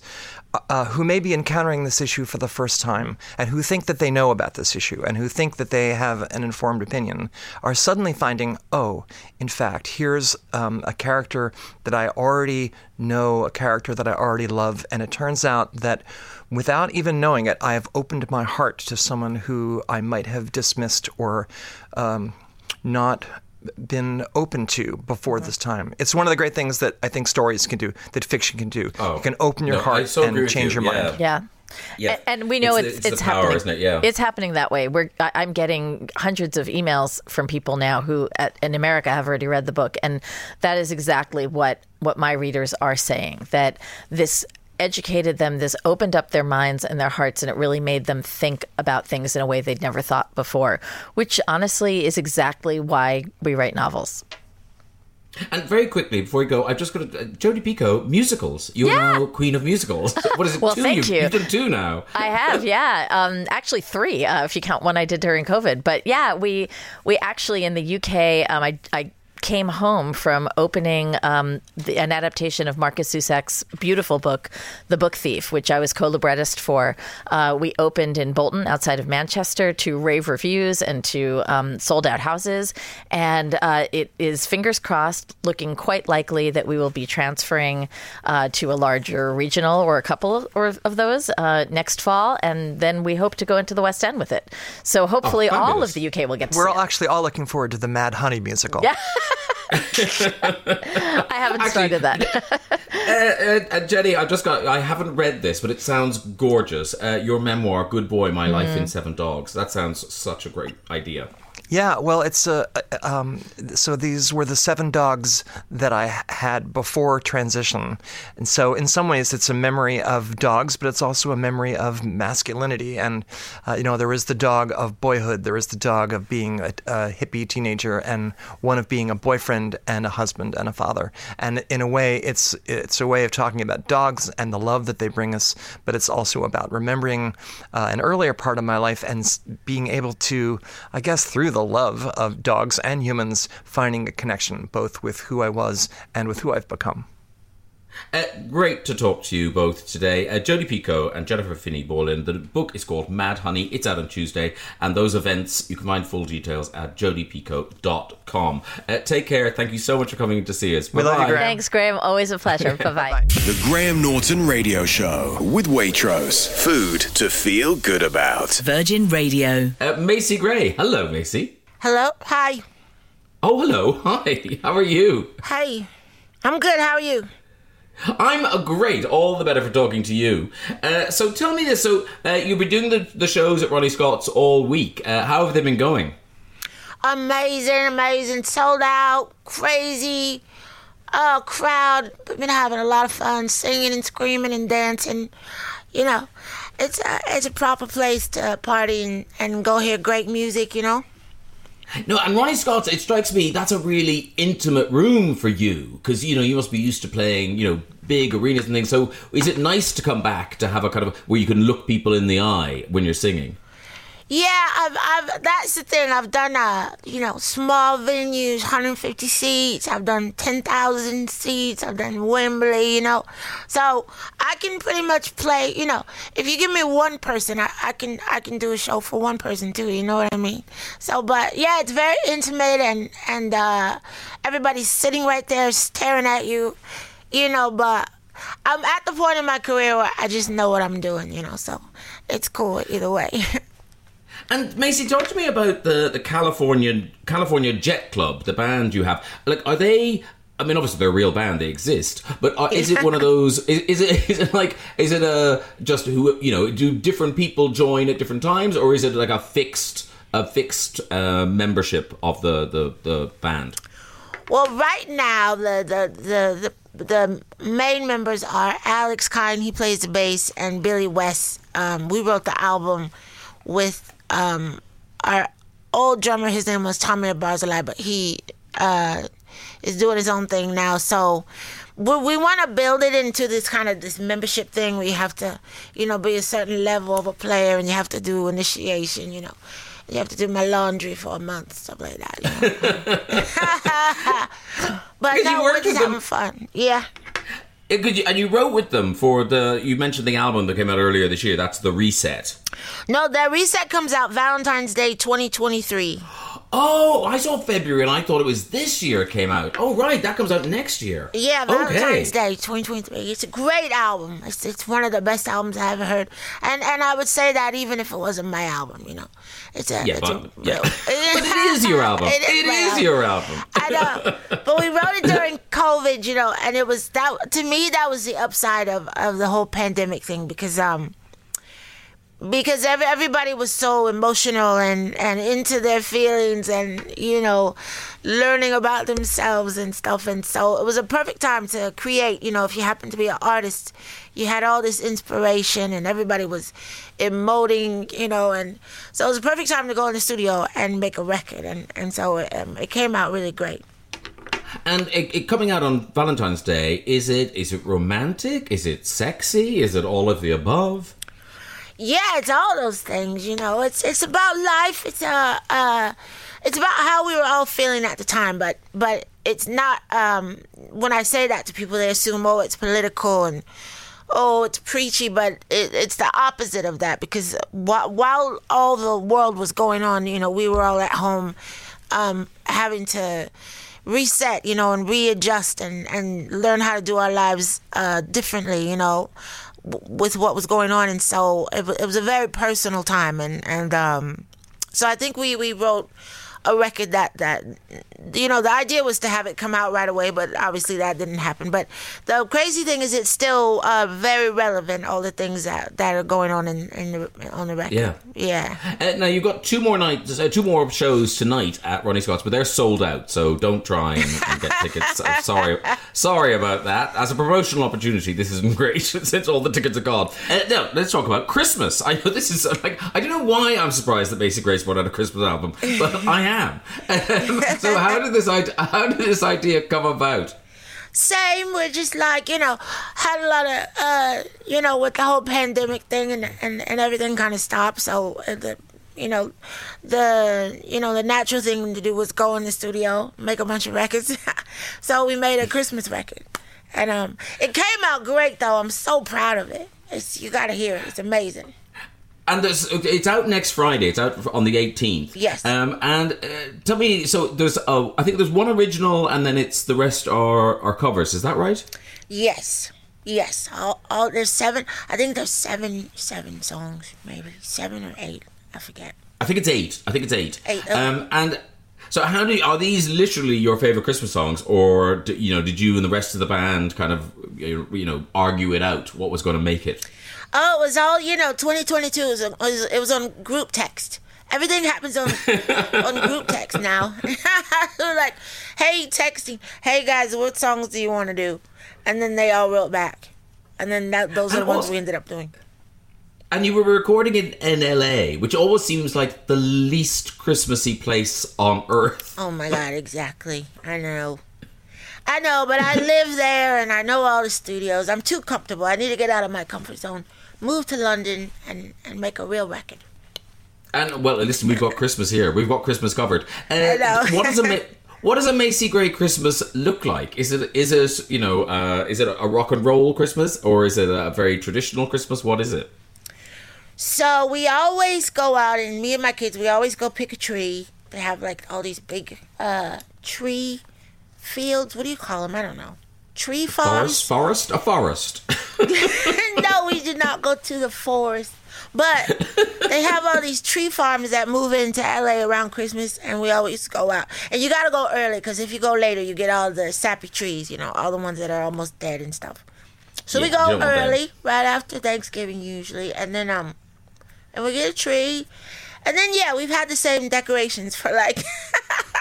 uh, who may be encountering this issue for the first time and who think that they know about this issue and who think that they have an informed opinion, are suddenly finding, oh, in fact, here's um, a character that I already know, a character that I already love, and it turns out that without even knowing it, I have opened my heart to someone who I might have dismissed or um, not been open to before mm-hmm. this time. It's one of the great things that I think stories can do, that fiction can do. Oh. you can open your No, heart so and change you, your yeah. mind. Yeah. Yeah, A- and we know the- it's the it's, power, happening. isn't it? Yeah, it's happening that way. We're I- I'm getting hundreds of emails from people now who at, in America have already read the book, and that is exactly what what my readers are saying. That this educated them, this opened up their minds and their hearts, and it really made them think about things in a way they'd never thought before. Which honestly is exactly why we write novels. And very quickly before we go, I've just got to, uh, Jodi Picoult musicals. You are Yeah. now queen of musicals. (laughs) What is it? Well, two? thank you've, you. You've done two now. I have, (laughs) yeah. Um, actually, three uh, if you count one I did during COVID. But yeah, we we actually in the UK, um, I, I came home from opening um, the, an adaptation of Markus Zusak's beautiful book, The Book Thief, which I was co-librettist for. Uh, we opened in Bolton, outside of Manchester, to rave reviews and to um, sold out houses, and uh, it is fingers crossed, looking quite likely that we will be transferring uh, to a larger regional or a couple or of those uh, next fall, and then we hope to go into the West End with it. So hopefully, all of the UK will get to We're see all it. actually all looking forward to the Mad Honey musical. Yeah. (laughs) I haven't started that. Uh, uh, Jenny, I just got. I haven't read this, but it sounds gorgeous. Uh, your memoir, "Good Boy: My Life Mm-hmm. in Seven Dogs." That sounds such a great idea. Yeah, well, it's uh, uh, um, so these were the seven dogs that I had before transition, and so in some ways it's a memory of dogs, but it's also a memory of masculinity. And uh, you know, there is the dog of boyhood, there is the dog of being a, a hippie teenager, and one of being a boyfriend and a husband and a father. And in a way, it's it's a way of talking about dogs and the love that they bring us, but it's also about remembering uh, an earlier part of my life and being able to, I guess, through the love of dogs and humans, finding a connection both with who I was and with who I've become. Uh, great to talk to you both today. Uh, Jodi Picoult and Jennifer Finney Boylan. The book is called Mad Honey. It's out on Tuesday. And those events, you can find full details at jodipicoult.com. Uh, take care. Thank you so much for coming to see us. We love you, Bye-bye. Graham. Thanks, Graham. Always a pleasure. (laughs) bye bye. The Graham Norton Radio Show with Waitrose. Food to feel good about. Virgin Radio. Uh, Macy Gray. Hello, Macy. Hello? Hi. Oh, hello. Hi. How are you? Hi. I'm good. How are you? I'm uh, great. All the better for talking to you. Uh, so tell me this. So uh, you've been doing the, the shows at Ronnie Scott's all week. Uh, how have they been going? Amazing, amazing. Sold out. Crazy. Oh, crowd. We've been having a lot of fun singing and screaming and dancing. You know, it's a, it's a proper place to party and, and go hear great music, you know? No, and Ronnie Scott's, it strikes me that's a really intimate room for you because, you know, you must be used to playing, you know, big arenas and things. So is it nice to come back to have a kind of where you can look people in the eye when you're singing? Yeah, I've, I've, that's the thing. I've done, uh, you know, small venues, 150 seats. I've done 10,000 seats. I've done Wembley, you know. So I can pretty much play, you know, if you give me one person, I, I can, I can do a show for one person too. You know what I mean? So, but yeah, it's very intimate and, and, uh, everybody's sitting right there staring at you, you know, but I'm at the point in my career where I just know what I'm doing, you know, so it's cool either way. (laughs) And Macy, talk to me about the, the California California Jet Club, the band you have. Like, are they? I mean, obviously they're a real band; they exist. But are, is it one of those? Is, is it (laughs) is it like is it a just who you know? Do different people join at different times, or is it like a fixed a fixed uh, membership of the, the the band? Well, right now the the the the, the main members are Alex Kine, he plays the bass, and Billy West. Um, we wrote the album with um, our old drummer. His name was Tommy Barzilai, but he uh, is doing his own thing now. So we, we want to build it into this kind of this membership thing where you have to, you know, be a certain level of a player and you have to do initiation, you know. You have to do my laundry for a month, stuff like that. You know? (laughs) (laughs) but no, we're just having fun. Yeah. Eh, you- and you wrote with them for the. You mentioned the album that came out earlier this year. That's the Reset. No, that reset comes out Valentine's Day 2023. Oh, I saw February and I thought it was this year it came out. Oh, right, that comes out next year. Yeah, okay. Valentine's Day 2023. It's a great album. It's, it's one of the best albums I ever heard. And and I would say that even if it wasn't my album, you know. It's a Yeah, it's but, a yeah. (laughs) but it is your album. (laughs) It is it is album. your album. (laughs) I know, but we wrote it during COVID, you know, and it was that to me that was the upside of, of the whole pandemic thing because um, because every, everybody was so emotional and, and into their feelings and you know learning about themselves and stuff and so it was a perfect time to create you know if you happen to be an artist you had all this inspiration and everybody was emoting you know and so it was a perfect time to go in the studio and make a record and, and so it, um, it came out really great And it, it coming out on Valentine's Day, is it is it romantic? Is it sexy? Is it all of the above? Yeah, it's all those things, you know. It's it's about life. It's uh uh it's about how we were all feeling at the time, but but it's not um when I say that to people they assume oh it's political and oh it's preachy, but it, it's the opposite of that because while, while all the world was going on, you know, we were all at home um having to reset, you know, and readjust and, and learn how to do our lives uh, differently, you know, with what was going on. And so it, it was a very personal time. And, and um, so I think we, we wrote a record that, that, you know, the idea was to have it come out right away, but obviously that didn't happen. But the crazy thing is it's still uh, very relevant, all the things that, that are going on in, in the, on the record. Yeah. Yeah. Uh, now you've got two more nights, uh, two more shows tonight at Ronnie Scott's, but they're sold out. So don't try and, and get tickets. (laughs) Sorry, sorry about that. As a promotional opportunity, this isn't (laughs) great since all the tickets are gone. Uh, now let's talk about Christmas. I know this is uh, like I don't know why I'm surprised that Macy Gray's brought out a Christmas album, but I am. (laughs) So how did this idea, how did this idea come about? Same, we're just like, you know, had a lot of, uh, you know, with the whole pandemic thing and, and, and everything kind of stopped. So, uh, the, you know, the, you know, the natural thing to do was go in the studio, make a bunch of records. (laughs) so we made a Christmas record. And um, it came out great, though. I'm so proud of it. It's, you got to hear it. It's amazing. And there's, it's out next Friday. It's out on the 18th. Yes. Um, and uh, tell me, so there's, uh, I think there's one original, and then it's the rest are are covers. Is that right? Yes. Yes. All, all, there's seven, I think there's seven, seven songs, maybe. Seven or eight. I forget. I think it's eight. I think it's eight. Eight, okay. Um, and so how do you, are these literally your favorite Christmas songs, or d- you know, did you and the rest of the band kind of you know argue it out what was going to make it? Oh, it was all you know. 2022 was, on- was it was on group text. Everything happens on (laughs) on group text now. (laughs) Like, hey, texting, hey guys, what songs do you want to do? And then they all wrote back, and then that, those are the ones we ended up doing. And you were recording in, in LA, which always seems like the least Christmassy place on earth. Oh my (laughs) god, exactly. I know. I know, but I live there and I know all the studios. I'm too comfortable. I need to get out of my comfort zone, move to London, and, and make a real record. And well, listen, we've got Christmas here. We've got Christmas covered. Uh, (laughs) what does a Ma- what does a Macy Gray Christmas look like? Is it is it you know uh, is it a rock and roll Christmas or is it a very traditional Christmas? What is it? So we always go out, and me and my kids, we always go pick a tree. They have like all these big uh, tree fields. What do you call them? I don't know. Tree farms. Forest, forest, a forest. (laughs) (laughs) no, we did not go to the forest. But they have all these tree farms that move into LA around Christmas, and we always go out. And you gotta go early, because if you go later, you get all the sappy trees, you know, all the ones that are almost dead and stuff. So we Yeah, you go that. early, right after Thanksgiving usually, and then um, and we get a tree, and then yeah, we've had the same decorations for like (laughs)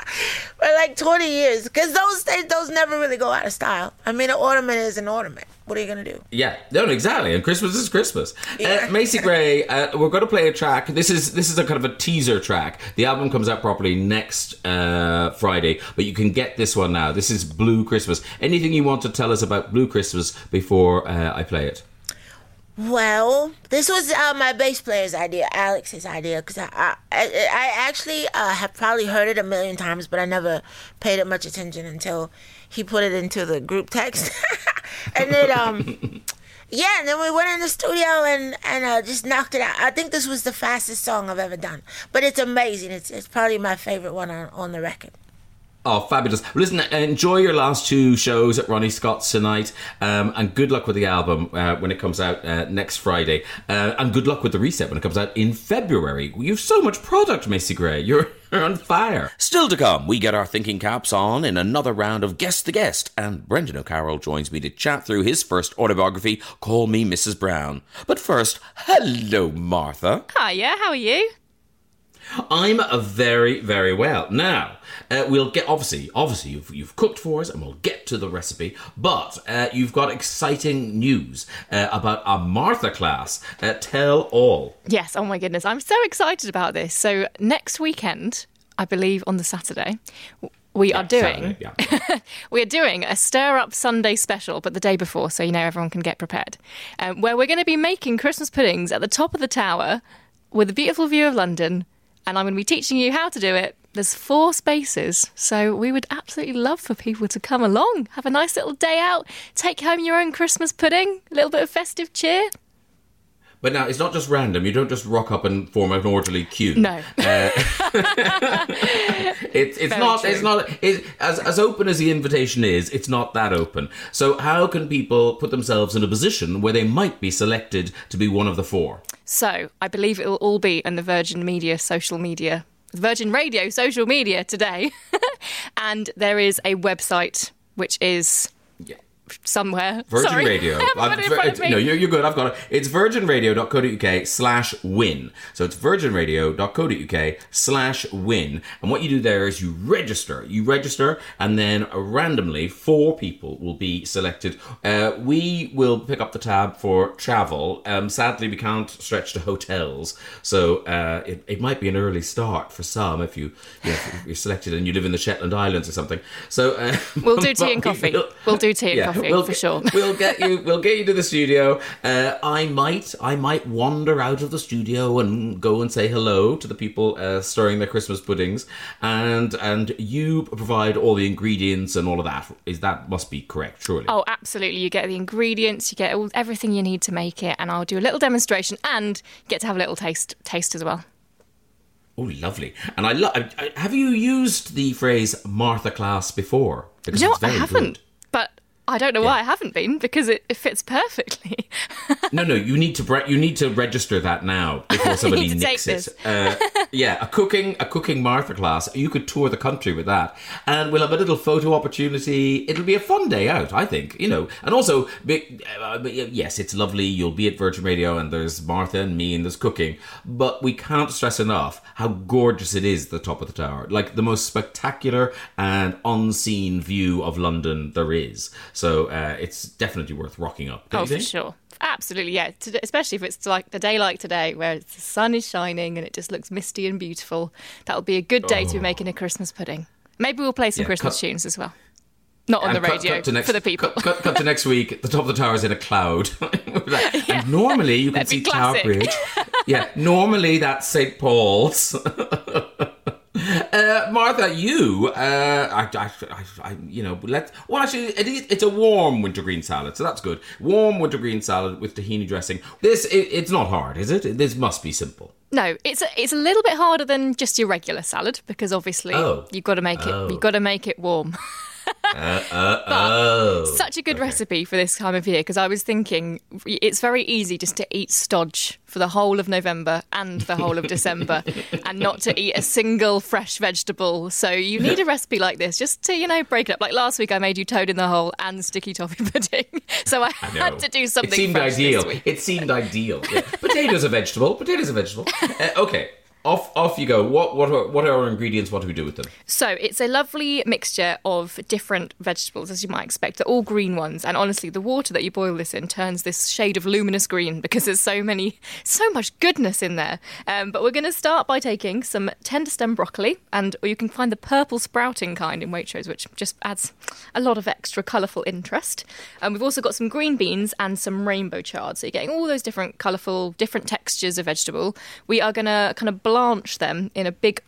for like twenty years, because those things those never really go out of style. I mean, an ornament is an ornament. What are you gonna do? Yeah, no, exactly. And Christmas is Christmas. Yeah. Uh, Macy Gray, uh, we're going to play a track. This is this is a kind of a teaser track. The album comes out properly next uh, Friday, but you can get this one now. This is Blue Christmas. Anything you want to tell us about Blue Christmas before uh, I play it? Well, this was uh, my bass player's idea, Alex's idea, because I, I, I actually uh, have probably heard it a million times, but I never paid it much attention until he put it into the group text, (laughs) and then um, yeah, and then we went in the studio and and uh, just knocked it out. I think this was the fastest song I've ever done, but it's amazing. It's it's probably my favorite one on on the record. Oh, fabulous. Listen, enjoy your last two shows at Ronnie Scott's tonight, um, and good luck with the album uh, when it comes out uh, next Friday. Uh, and good luck with the reset when it comes out in February. You've so much product, Macy Gray. (laughs) You're, you're on fire. Still to come, we get our thinking caps on in another round of Guess The Guest, and Brendan O'Carroll joins me to chat through his first autobiography, Call Me Mrs. Brown. But first, hello, Martha. Hiya, how are you? I'm very, very well. Now, uh, we'll get obviously, obviously, you've, you've cooked for us, and we'll get to the recipe. But uh, you've got exciting news uh, about a Martha class. Uh, tell all. Yes, oh my goodness. I'm so excited about this. So, next weekend, I believe on the Saturday, we are doing Saturday, yeah. (laughs) we are doing a stir up Sunday special, but the day before, so you know everyone can get prepared. Um, where we're going to be making Christmas puddings at the top of the tower with a beautiful view of London, and I'm going to be teaching you how to do it. There's four spaces, so we would absolutely love for people to come along, have a nice little day out, take home your own Christmas pudding, a little bit of festive cheer. But now it's not just random. You don't just rock up and form an orderly queue. No. Uh, (laughs) it's it's Very not true. it's not it, as as open as the invitation is. It's not that open. So how can people put themselves in a position where they might be selected to be one of the four? So I believe it will all be on the Virgin Media social media, Virgin Radio social media today. (laughs) and there is a website which is. Somewhere. Virgin Sorry. Radio. (laughs) I I've- it in front of me. no, you're, you're good. I've got it. It's virginradio.co.uk slash win. So it's virginradio.co.uk slash win. And what you do there is you register. You register, and then randomly four people will be selected. Uh, we will pick up the tab for travel. Um, sadly, we can't stretch to hotels. So uh, it, it might be an early start for some if, you, you know, if you're selected and you live in the Shetland Islands or something. So uh, We'll do (laughs) tea and coffee. We'll do tea and yeah, coffee we'll for get- sure. (laughs) we'll get you. We'll get you to the studio. Uh, I might. I might wander out of the studio and go and say hello to the people uh, stirring their Christmas puddings, and and you provide all the ingredients and all of that. Is that must be correct? Surely. Oh, absolutely. You get the ingredients, you get all, everything you need to make it, and I'll do a little demonstration and get to have a little taste taste as well. Oh, lovely. And I love. Have you used the phrase Martha class before? Because You know it's what? I haven't, good. but I don't know why I haven't been because it, it fits perfectly. (laughs) No, no, you need to bre- you need to register that now before (laughs) somebody nicks it. Uh, (laughs) yeah, a cooking a cooking Martha class. You could tour the country with that, and we'll have a little photo opportunity. It'll be a fun day out, I think. You know, and also, uh, yes, it's lovely. You'll be at Virgin Radio, and there's Martha and me, and there's cooking. But we can't stress enough how gorgeous it is. at The top of the tower, like the most spectacular and unseen view of London there is. So uh, it's definitely worth rocking up. Oh, for sure. Absolutely, yeah. Especially if it's like the day like today, where the sun is shining and it just looks misty and beautiful. That'll be a good day to be making a Christmas pudding. Maybe we'll play some Yeah, Christmas cut- tunes as well. Not on the cut- radio cut next- for the people. Cut, to next week. The top of the tower is in a cloud. (laughs) And normally you (laughs) can see Tower. Bridge. (laughs) yeah, normally that's St Paul's. Martha, you, uh, I, I, I, you know, let well, actually, it is, it's a warm wintergreen salad, so that's good. Warm wintergreen salad with tahini dressing. This, it, it's not hard, is it? This must be simple. No, it's a, it's a little bit harder than just your regular salad because obviously Oh. you've got to make it you've got to make it warm. (laughs) Oh, Such a good recipe for this time of year because I was thinking it's very easy just to eat stodge for the whole of November and the whole of December (laughs) and not to eat a single fresh vegetable. So you need a recipe like this just to, you know, break it up. Like last week I made you toad in the hole and sticky toffee (laughs) pudding. So I, No. had to do something It seemed ideal. It seemed ideal. Yeah. Potatoes a vegetable. Potatoes a vegetable. (laughs) Uh, okay, off off you go. What what are what are our ingredients? What do we do with them? So it's a lovely mixture of different vegetables, as you might expect. They're all green ones, and honestly, the water that you boil this in turns this shade of luminous green because there's so many, so much goodness in there. Um, but we're going to start by taking some tender stem broccoli, and or you can find the purple sprouting kind in Waitrose, which just adds a lot of extra colourful interest. And we've also got some green beans and some rainbow chard, so you're getting all those different colourful, different textures of vegetable. We are going to kind of blanch them in a big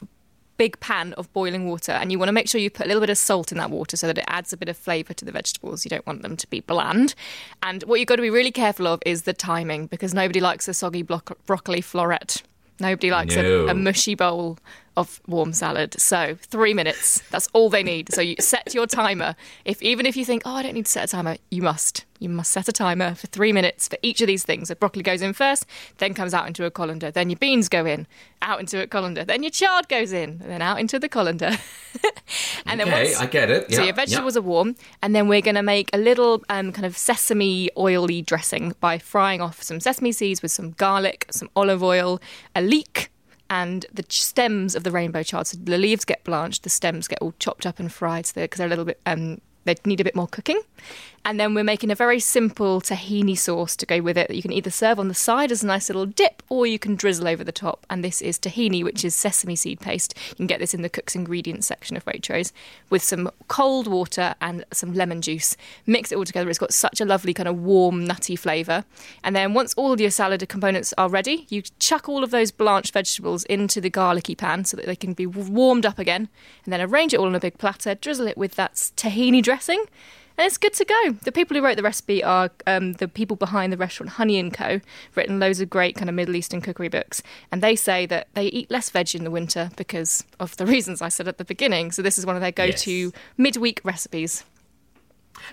big pan of boiling water and you want to make sure you put a little bit of salt in that water so that it adds a bit of flavour to the vegetables. You don't want them to be bland. And what you've got to be really careful of is the timing because nobody likes a soggy block- broccoli floret. Nobody likes No. a, a mushy bowl of warm salad. So three minutes. That's all they need. So you set your timer. If even if you think, oh, I don't need to set a timer, you must. You must set a timer for three minutes for each of these things. So broccoli goes in first, then comes out into a colander. Then your beans go in, out into a colander. Then your chard goes in, and then out into the colander. (laughs) and then Okay, once, I get it. so Yeah, your vegetables yeah. are warm, and then we're going to make a little um, kind of sesame oily dressing by frying off some sesame seeds with some garlic, some olive oil, a leek, and the stems of the rainbow chard. So the leaves get blanched, the stems get all chopped up and fried because they're, 'cause they're a little bit. Um, they need a bit more cooking. And then we're making a very simple tahini sauce to go with it that you can either serve on the side as a nice little dip or you can drizzle over the top. And this is tahini, which is sesame seed paste. You can get this in the cook's ingredients section of Waitrose with some cold water and some lemon juice. Mix it all together. It's got such a lovely kind of warm, nutty flavour. And then once all of your salad components are ready, you chuck all of those blanched vegetables into the garlicky pan so that they can be warmed up again. And then arrange it all on a big platter, drizzle it with that tahini dressing. And it's good to go. The people who wrote the recipe are um, the people behind the restaurant Honey and Co. Written loads of great kind of Middle Eastern cookery books, and they say that they eat less veg in the winter because of the (laughs) reasons I said at the beginning. So this is one of their go-to Yes. midweek recipes.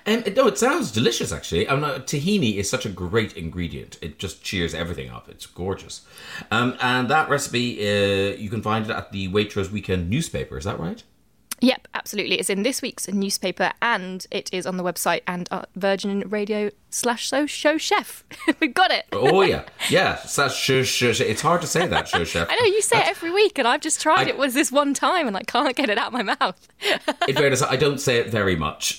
Um, no, it sounds delicious actually. Uh, tahini is such a great ingredient. It just cheers everything up. It's gorgeous. Um, and that recipe, uh, you can find it at the Waitrose Weekend newspaper. Is that right? Yep, absolutely. It's in this week's newspaper, and it is on the website and uh, Virgin Radio slash so show chef. (laughs) We've got it. Oh yeah, yeah. So, sh- sh- sh- it's hard to say that, show chef. (laughs) I know you say it every week, and I've just tried I- it was this one time, and I can't get it out of my mouth. (laughs) In fairness, I don't say it very much.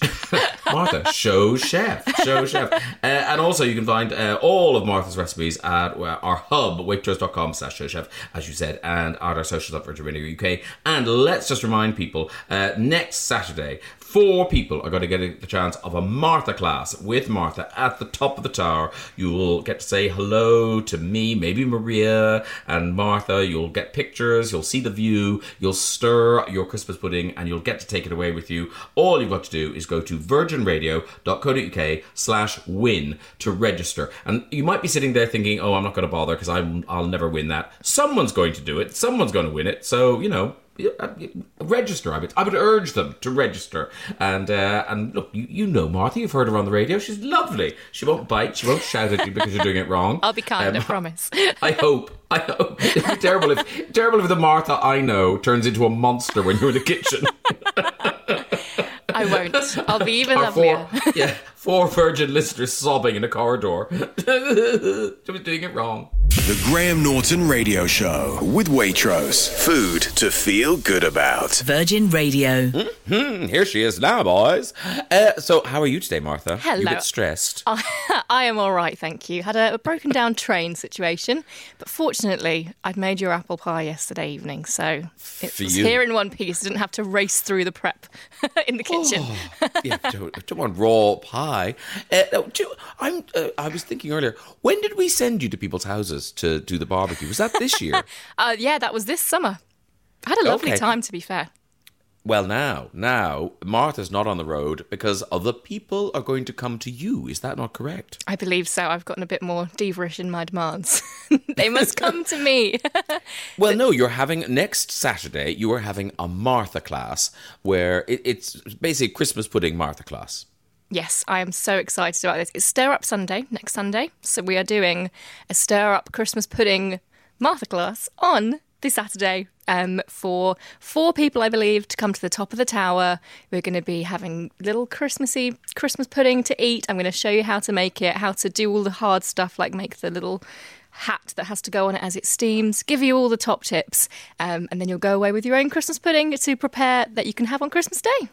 Martha, show chef, show chef. Uh, and also, you can find uh, all of Martha's recipes at uh, our hub, waitrose.com slash show chef, as you said, and at our socials at Virgin Radio UK. And let's just remind people, uh, next Saturday, four people are going to get the chance of a Martha class with Martha at the top of the tower. You will get to say hello to me, maybe Maria and Martha. You'll get pictures, you'll see the view, you'll stir your Christmas pudding, and you'll get to take it away with you. All you've got to do is go to virginradio.co.uk slash win to register. And you might be sitting there thinking, oh, I'm not going to bother because I'll never win that. Someone's going to do it. Someone's going to win it. So, you know, register. I would, I would urge them to register. And uh, and look, you, you know Martha. You've heard her on the radio. She's lovely. She won't bite. She won't shout at you because you're doing it wrong. I'll be kind, I Um, promise. (laughs) I hope. I hope. It'd be terrible if terrible if the Martha I know turns into a monster when you're in the kitchen. I won't. I'll be even Or lovelier. four, yeah, four virgin listeners sobbing in a corridor. (laughs) she was doing it wrong. The Graham Norton Radio Show with Waitrose. Food to feel good about. Virgin Radio. Hmm, here she is now, boys. Uh, so, how are you today, Martha? You a bit stressed? (laughs) I am all right, thank you. Had a, a broken down train situation, but fortunately, I'd made your apple pie yesterday evening, so it For was you. here in one piece. I didn't have to race through the prep (laughs) in the kitchen. yeah, don't, don't want raw pie. Uh, do I'm. Uh, I was thinking earlier. When did we send you to people's houses to do the barbecue? Was that this year? (laughs) Uh, yeah, that was this summer. I had a lovely Okay. time, to be fair. well, now, now Martha's not on the road because other people are going to come to you. Is that not correct? I believe so. I've gotten a bit more diva-ish in my demands. (laughs) they must come to me. (laughs) Well, no, you're having next Saturday. You are having a Martha class where it, it's basically Christmas pudding Martha class. Yes, I am so excited about this. It's Stir Up Sunday, next Sunday. So we are doing a Stir Up Christmas Pudding Martha class on this Saturday um, for four people, I believe, to come to the top of the tower. We're going to be having little Christmassy Christmas pudding to eat. I'm going to show you how to make it, how to do all the hard stuff like make the little hat that has to go on it as it steams, give you all the top tips, um, and then you'll go away with your own Christmas pudding to prepare that you can have on Christmas Day.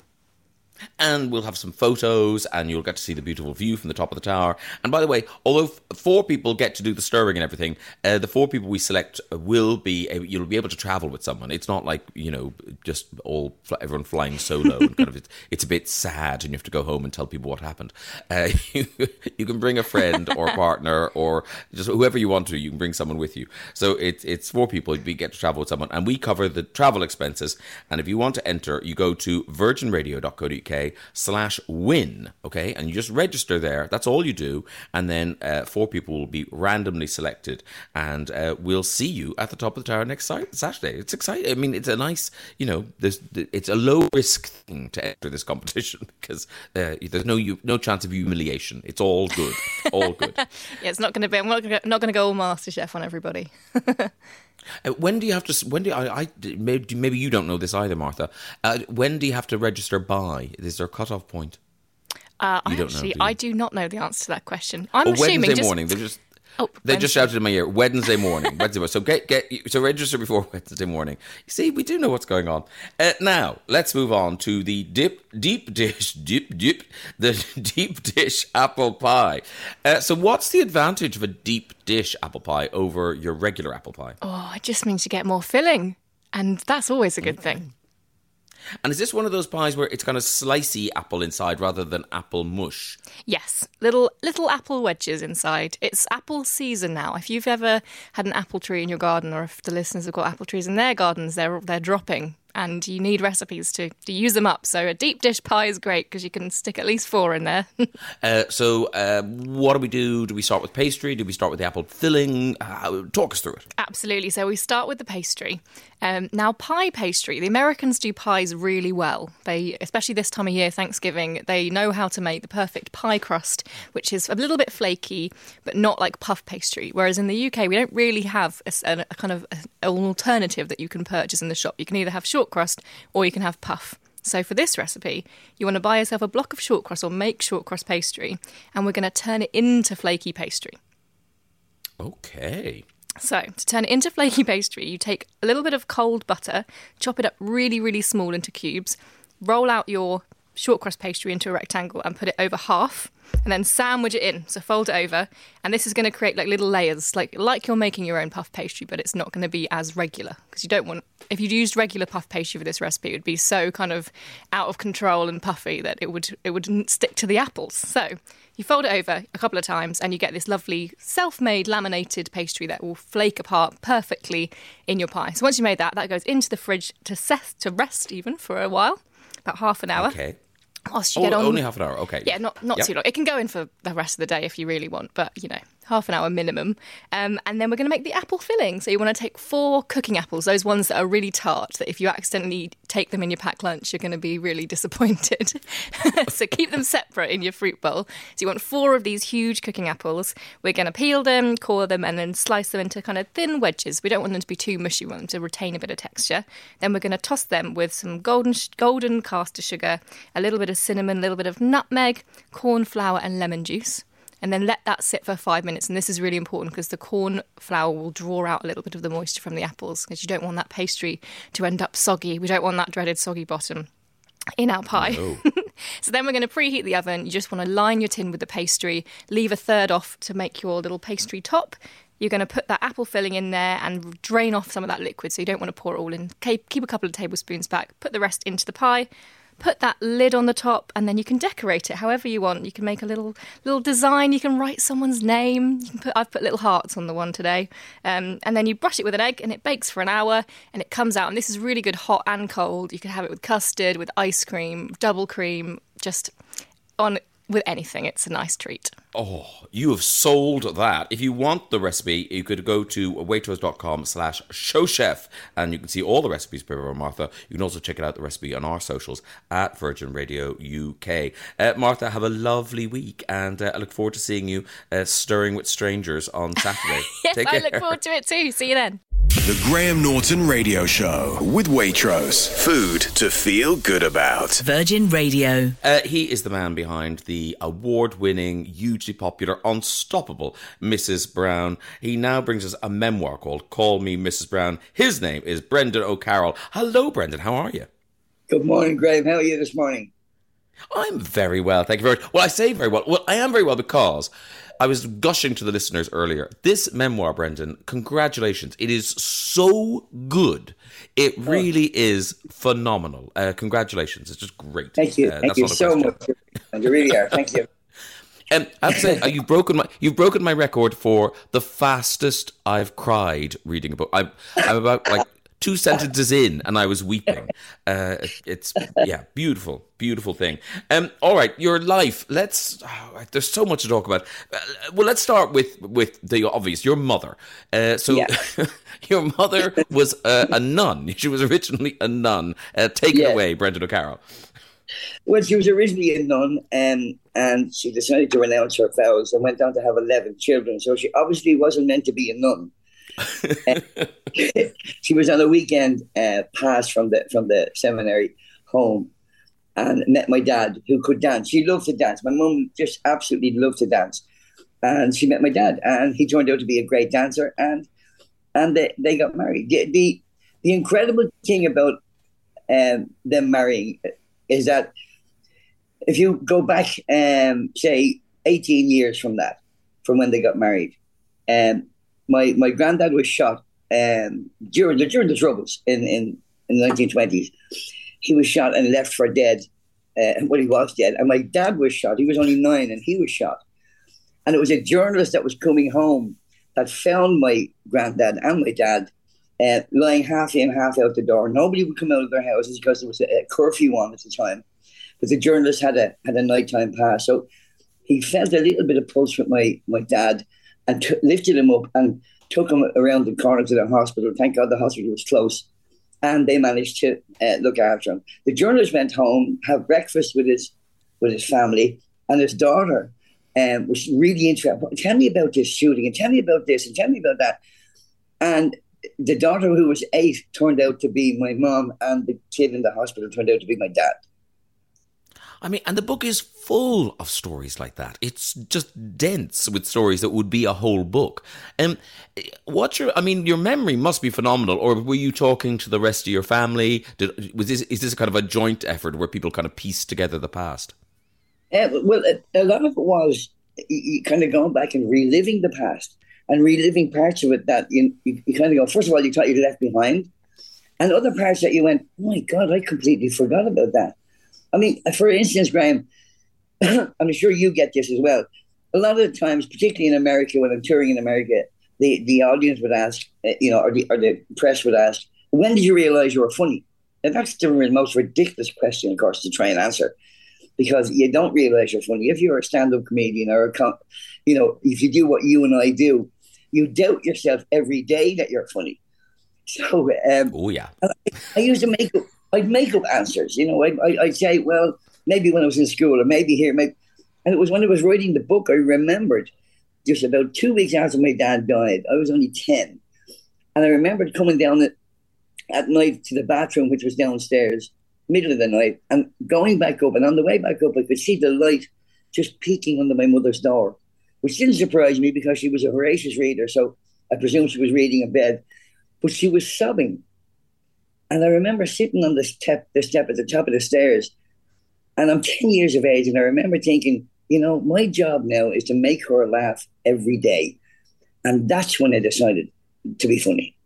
And we'll have some photos and you'll get to see the beautiful view from the top of the tower. And by the way although f- four people get to do the stirring and everything uh, the four people we select will be a- you'll be able to travel with someone. It's not like you know just all everyone flying solo and kind of it's, (laughs) it's a bit sad and you have to go home and tell people what happened. Uh, you, (laughs) you can bring a friend or a partner or just whoever you want to you can bring someone with you. So it's it's four people we get to travel with someone and we cover the travel expenses. And if you want to enter you go to virginradio.co.uk uk slash win. Okay, and you just register there. That's all you do, and then uh, four people will be randomly selected, and uh, we'll see you at the top of the tower next Saturday. It's exciting. I mean, it's a nice, you know, there's it's a low risk thing to enter this (laughs) competition because uh, there's no no chance of humiliation. It's all good, all good. (laughs) yeah, it's not going to be. I'm not going to go all Master Chef on everybody. (laughs) Uh, when do you have to? When do I, I? Maybe, maybe you don't know this either, Martha. Uh, when do you have to register by? Is there a cutoff point? Uh, I actually, know, do I do not know the answer to that question. I'm oh, assuming Wednesday just... morning. They're just Oh, they just shouted in my ear Wednesday morning. Wednesday morning. So get get so register before (laughs) Wednesday morning. You see, we do know what's going on. Uh, now let's move on to the dip deep dish dip dip the (laughs) deep dish apple pie. Uh, so what's the advantage of a deep dish apple pie over your regular apple pie? Oh, it just means you get more filling, and that's always a good okay. thing. And is this one of those pies where it's kind of slicey apple inside rather than apple mush? Yes, little little apple wedges inside. It's apple season now. If you've ever had an apple tree in your garden, or if the listeners have got apple trees in their gardens, they're they're dropping and you need recipes to, to use them up. So a deep dish pie is great because you can stick at least four in there. (laughs) uh, so uh, what do we do? Do we start with pastry? Do we start with the apple filling? Uh, talk us through it. Absolutely. So we start with the pastry. Um, now, pie pastry, the Americans do pies really well. They, especially this time of year, Thanksgiving, they know how to make the perfect pie crust, which is a little bit flaky, but not like puff pastry. Whereas in the UK, we don't really have a, a, kind of a, an alternative that you can purchase in the shop. You can either have short crust or you can have puff. So for this recipe, you want to buy yourself a block of short crust or make short crust pastry, and we're going to turn it into flaky pastry. Okay. So, to turn it into flaky pastry, you take a little bit of cold butter, chop it up really, really small into cubes, roll out your short crust pastry into a rectangle and put it over half and then sandwich it in. So fold it over. And this is going to create like little layers like like you're making your own puff pastry but it's not going to be as regular. Because you don't want if you'd used regular puff pastry for this recipe it would be so kind of out of control and puffy that it would it wouldn't stick to the apples. So you fold it over a couple of times and you get this lovely self-made laminated pastry that will flake apart perfectly in your pie. So once you made that that goes into the fridge to set to rest even for a while about half an hour. Okay you oh, get on. Only half an hour, okay. Yeah, not not yep. too long. It can go in for the rest of the day if you really want, but you know, half an hour minimum. Um, and then we're going to make the apple filling. So you want to take four cooking apples, those ones that are really tart, that if you accidentally take them in your packed lunch, you're going to be really disappointed. (laughs) so keep them separate in your fruit bowl. So you want four of these huge cooking apples. We're going to peel them, core them, and then slice them into kind of thin wedges. We don't want them to be too mushy, we want them to retain a bit of texture. Then we're going to toss them with some golden, golden caster sugar, a little bit of cinnamon, a little bit of nutmeg, corn flour, and lemon juice and then let that sit for five minutes. And this is really important because the corn flour will draw out a little bit of the moisture from the apples because you don't want that pastry to end up soggy. We don't want that dreaded soggy bottom in our pie. No. (laughs) so then we're going to preheat the oven. You just want to line your tin with the pastry, leave a third off to make your little pastry top. You're going to put that apple filling in there and drain off some of that liquid. So you don't want to pour it all in. Keep a couple of tablespoons back, put the rest into the pie put that lid on the top and then you can decorate it however you want. You can make a little little design. You can write someone's name. You can put i've put little hearts on the one today. Um, and then you brush it with an egg and it bakes for an hour and it comes out. And this is really good hot and cold. You can have it with custard with ice cream double cream just on with anything. It's a nice treat. Oh, you have sold that. If you want the recipe, you could go to waitrose.com slash showchef and you can see all the recipes per Martha. You can also check it out, the recipe on our socials at Virgin Radio UK. Uh, Martha, have a lovely week and uh, I look forward to seeing you uh, stirring with strangers on Saturday. (laughs) yes, Take I look forward to it too. See you then. The Graham Norton Radio Show with Waitrose. Food to feel good about. Virgin Radio. Uh, he is the man behind the award winning, hugely popular, unstoppable Mrs. Brown. He now brings us a memoir called Call Me Mrs. Brown. His name is Brendan O'Carroll. Hello, Brendan. How are you? Good morning, Graham. How are you this morning? I'm very well. Thank you very much. Well, I say very well. Well, I am very well because I was gushing to the listeners earlier. This memoir, Brendan, congratulations. It is so good. It oh. really is phenomenal. Uh, congratulations. It's just great. Thank you. Uh, Thank you so much. And You really are. Thank you. Um, I have to say, uh, you've broken my you've broken my record for the fastest I've cried reading a book. I'm I'm about like two sentences in, and I was weeping. Uh, it's yeah, beautiful, beautiful thing. Um, all right, your life. Let's. Oh, there's so much to talk about. Uh, well, let's start with with the obvious. Your mother. Uh, so, Yeah. (laughs) your mother was uh, a nun. (laughs) She was originally a nun. Uh, take it away, Brendan O'Carroll. Well, she was originally a nun, um, and she decided to renounce her vows and went on to have 11 children. So she obviously wasn't meant to be a nun. (laughs) she was on a weekend uh, pass from the from the seminary home and met my dad, who could dance. She loved to dance. My mum just absolutely loved to dance, and she met my dad, and he turned out to be a great dancer, and and they, they got married. The, the the incredible thing about um, them marrying is that if you go back, um, say, 18 years from that, from when they got married, um, my, my granddad was shot um, during, the, during the Troubles in, in, in the 1920s. He was shot and left for dead. Uh, well, he was dead. And my dad was shot. He was only nine and he was shot. And it was a journalist that was coming home that found my granddad and my dad uh, lying half in, half out the door. Nobody would come out of their houses because there was a, a curfew on at the time. But the journalist had a had a nighttime pass, so he felt a little bit of pulse with my my dad, and t- lifted him up and took him around the corner to the hospital. Thank God the hospital was close, and they managed to uh, look after him. The journalist went home, have breakfast with his with his family, and his daughter um, was really interested. Tell me about this shooting, and tell me about this, and tell me about that. And the daughter, who was eight, turned out to be my mom, and the kid in the hospital turned out to be my dad. I mean, and the book is full of stories like that. It's just dense with stories that would be a whole book. Um, what's your? I mean, your memory must be phenomenal. Or were you talking to the rest of your family? Did, was this is this kind of a joint effort where people kind of piece together the past? Uh, well, a, lot of it was you kind of going back and reliving the past and reliving parts of it that you, you, you kind of go, first of all, you thought you left behind, and other parts that you went, oh my God, I completely forgot about that. I mean, for instance, Graham, (coughs) I'm sure you get this as well. A lot of the times, particularly in America, when I'm touring in America, the, the audience would ask, uh, you know, or the, or the press would ask, when did you realize you were funny? And that's the most ridiculous question, of course, to try and answer because you don't realize you're funny. If you're a stand-up comedian or a, com- you know, if you do what you and I do, you doubt yourself every day that you're funny. So um, Oh yeah, I used to make up, I'd make up answers. You know, I'd, I'd, say, well, maybe when I was in school or maybe here, maybe. And it was when I was writing the book, I remembered just about two weeks after my dad died, I was only 10. And I remembered coming down at, at night to the bathroom, which was downstairs, middle of the night, and going back up. And on the way back up, I could see the light just peeking under my mother's door, which didn't surprise me because she was a voracious reader. So I presume she was reading in bed. But she was sobbing. And I remember sitting on the step, the step at the top of the stairs, and I'm 10 years of age, and I remember thinking, you know, my job now is to make her laugh every day. And that's when I decided to be funny.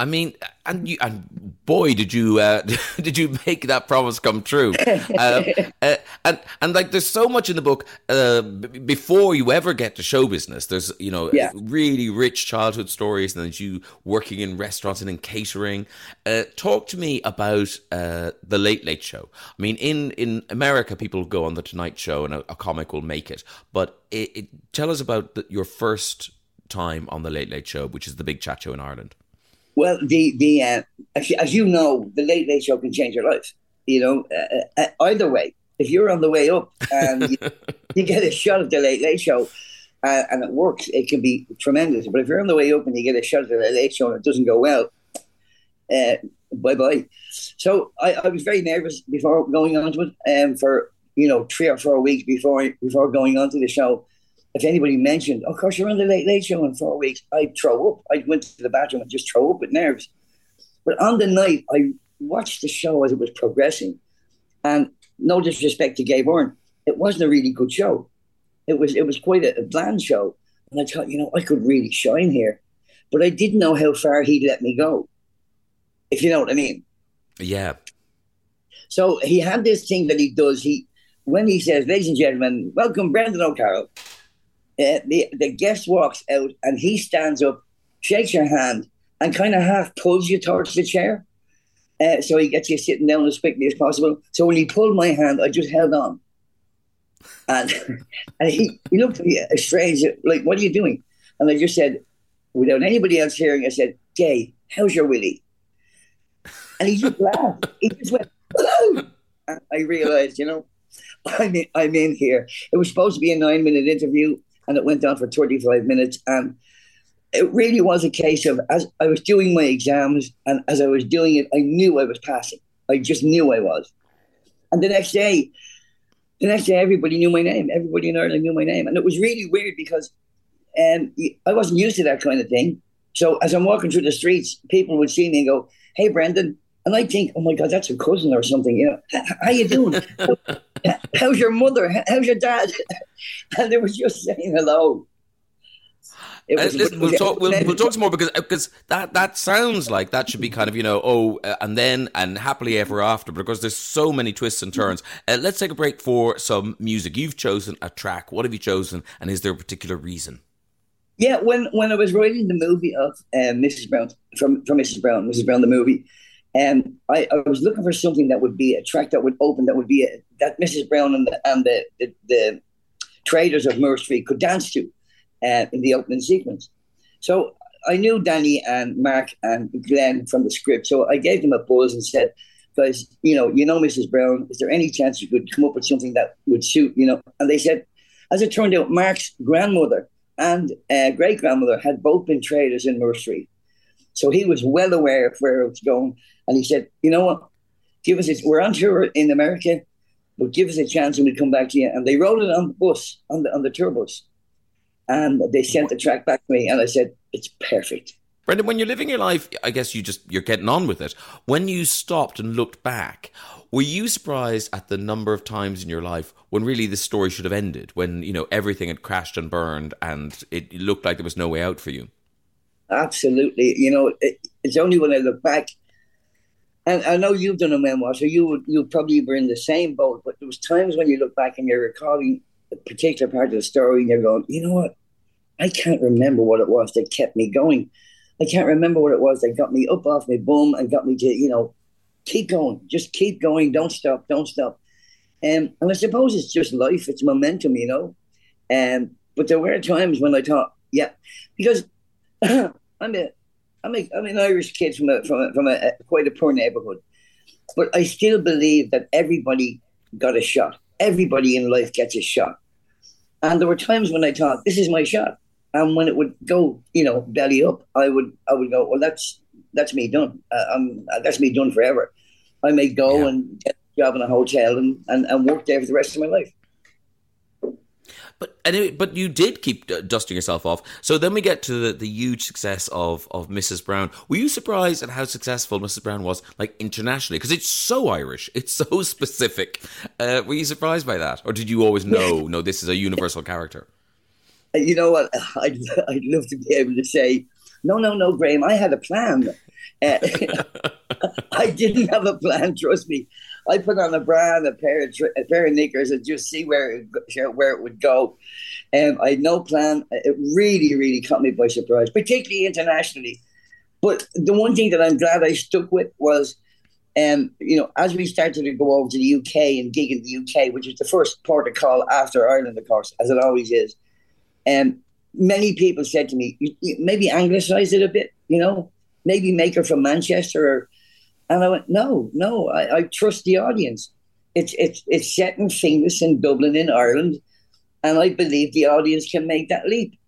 I mean, and you, and boy, did you uh, (laughs) did you make that promise come true? (laughs) Um, uh, and and like, there's so much in the book. Uh, b- before you ever get to show business, there's you know Yeah. really rich childhood stories, and then you working in restaurants and in catering. Uh, talk to me about uh, the Late Late Show. I mean, in in America, people go on the Tonight Show, and a, a comic will make it. But it, it, tell us about the, your first time on the Late Late Show, which is the big chat show in Ireland. Well, the the uh, as, you, as you know, the late late show can change your life. You know, uh, uh, either way. If you're on the way up and you, (laughs) you get a shot at the late late show, uh, and it works, it can be tremendous. But if you're on the way up and you get a shot at the late late show and it doesn't go well, uh, bye bye. So I, I was very nervous before going on to it, um, for you know three or four weeks before before going on to the show. If anybody mentioned, "Oh, of course, you're on the Late Late Show in four weeks, I'd throw up. I went to the bathroom and just throw up with nerves. But on the night, I watched the show as it was progressing, and no disrespect to Gay Byrne, it wasn't a really good show. It was it was quite a, a bland show, and I thought, you know, I could really shine here, but I didn't know how far he'd let me go. If you know what I mean. Yeah. So he had this thing that he does. He when he says, "Ladies and gentlemen, welcome Brendan O'Carroll," uh, the the guest walks out and he stands up, shakes your hand, and kind of half pulls you towards the chair. Uh, so he gets you sitting down as quickly as possible. So when he pulled my hand, I just held on. And, (laughs) and he, he looked at me strange, like, what are you doing? And I just said, without anybody else hearing, I said, Gay, how's your willy? And he just laughed. He just went, Hello! And I realized, you know, I'm in, I'm in here. It was supposed to be a nine minute interview and it went on for 35 minutes. And it really was a case of as I was doing my exams and as I was doing it, I knew I was passing. I just knew I was. And the next day, the next day, everybody knew my name. Everybody in Ireland knew my name. And it was really weird because um, I wasn't used to that kind of thing. So as I'm walking through the streets, people would see me and go, "Hey, Brendan," and I think, "Oh my God, that's a cousin or something." You know, how you doing? (laughs) (laughs) How's your mother? How's your dad? (laughs) and they were just saying hello. Uh, listen, we'll talk. We'll, we'll talk some more because because that that sounds like that should be kind of you know oh uh, and then and happily ever after. Because there's so many twists and turns. Uh, let's take a break for some music. You've chosen a track. What have you chosen, and is there a particular reason? Yeah, when when I was writing the movie of uh, Mrs. Brown from from Mrs. Brown, Mrs. Brown the movie, and I, I, was looking for something that would be a track that would open that would be a, that Mrs. Brown and the and the, the, the traders of Moore Street could dance to uh, in the opening sequence. So I knew Danny and Mark and Glen from the script, so I gave them a buzz and said, "Guys, you know, you know Mrs. Brown. Is there any chance you could come up with something that would suit?" You know, and they said, as it turned out, Mark's grandmother and uh, great grandmother had both been traders in Moore Street. So he was well aware of where it was going. And he said, you know what? Give us a, we're on tour in America, but give us a chance and we'll come back to you. And they wrote it on the bus, on the on the tour bus. And they sent the track back to me and I said, It's perfect. Brendan, when you're living your life, I guess you just you're getting on with it. When you stopped and looked back, were you surprised at the number of times in your life when really the story should have ended, when you know everything had crashed and burned, and it looked like there was no way out for you? Absolutely. You know, it, it's only when I look back, and I know you've done a memoir, so you would you probably were in the same boat. But there was times when you look back and you're recalling a particular part of the story, and you're going, you know what? I can't remember what it was that kept me going. I can't remember what it was that got me up off my bum and got me to, you know, keep going, just keep going, don't stop, don't stop. Um, and I suppose it's just life, it's momentum, you know. Um, but there were times when I thought, yeah, because (clears throat) I'm a, I'm a, I'm an Irish kid from a, from a, from a, quite a poor neighborhood, but I still believe that everybody got a shot. Everybody in life gets a shot. And there were times when I thought, this is my shot. And when it would go, you know, belly up, I would I would go, well, that's that's me done. Uh, I'm, that's me done forever. I may go yeah. and get a job in a hotel and, and, and work there for the rest of my life. But anyway, but you did keep dusting yourself off. So then we get to the, the huge success of of Mrs. Brown. Were you surprised at how successful Mrs. Brown was, like internationally? Because it's so Irish, it's so (laughs) specific. Uh, were you surprised by that, or did you always know? no, this is a universal character you know what? (laughs) I'd, I'd love to be able to say, no, no, no, Graham, I had a plan. Uh, (laughs) I didn't have a plan, trust me. I put on a bra and a pair of a pair of knickers and just see where it, where it would go. And I had no plan. It really, really caught me by surprise, particularly internationally. But the one thing that I'm glad I stuck with was, um, you know, as we started to go over to the UK and gig in the UK, which is the first port of call after Ireland, of course, as it always is. And many people said to me, maybe anglicize it a bit, you know, maybe make her from Manchester. Or, and I went, no, no, I, I trust the audience. It's, it's, it's set in famous in Dublin, in Ireland. And I believe the audience can make that leap.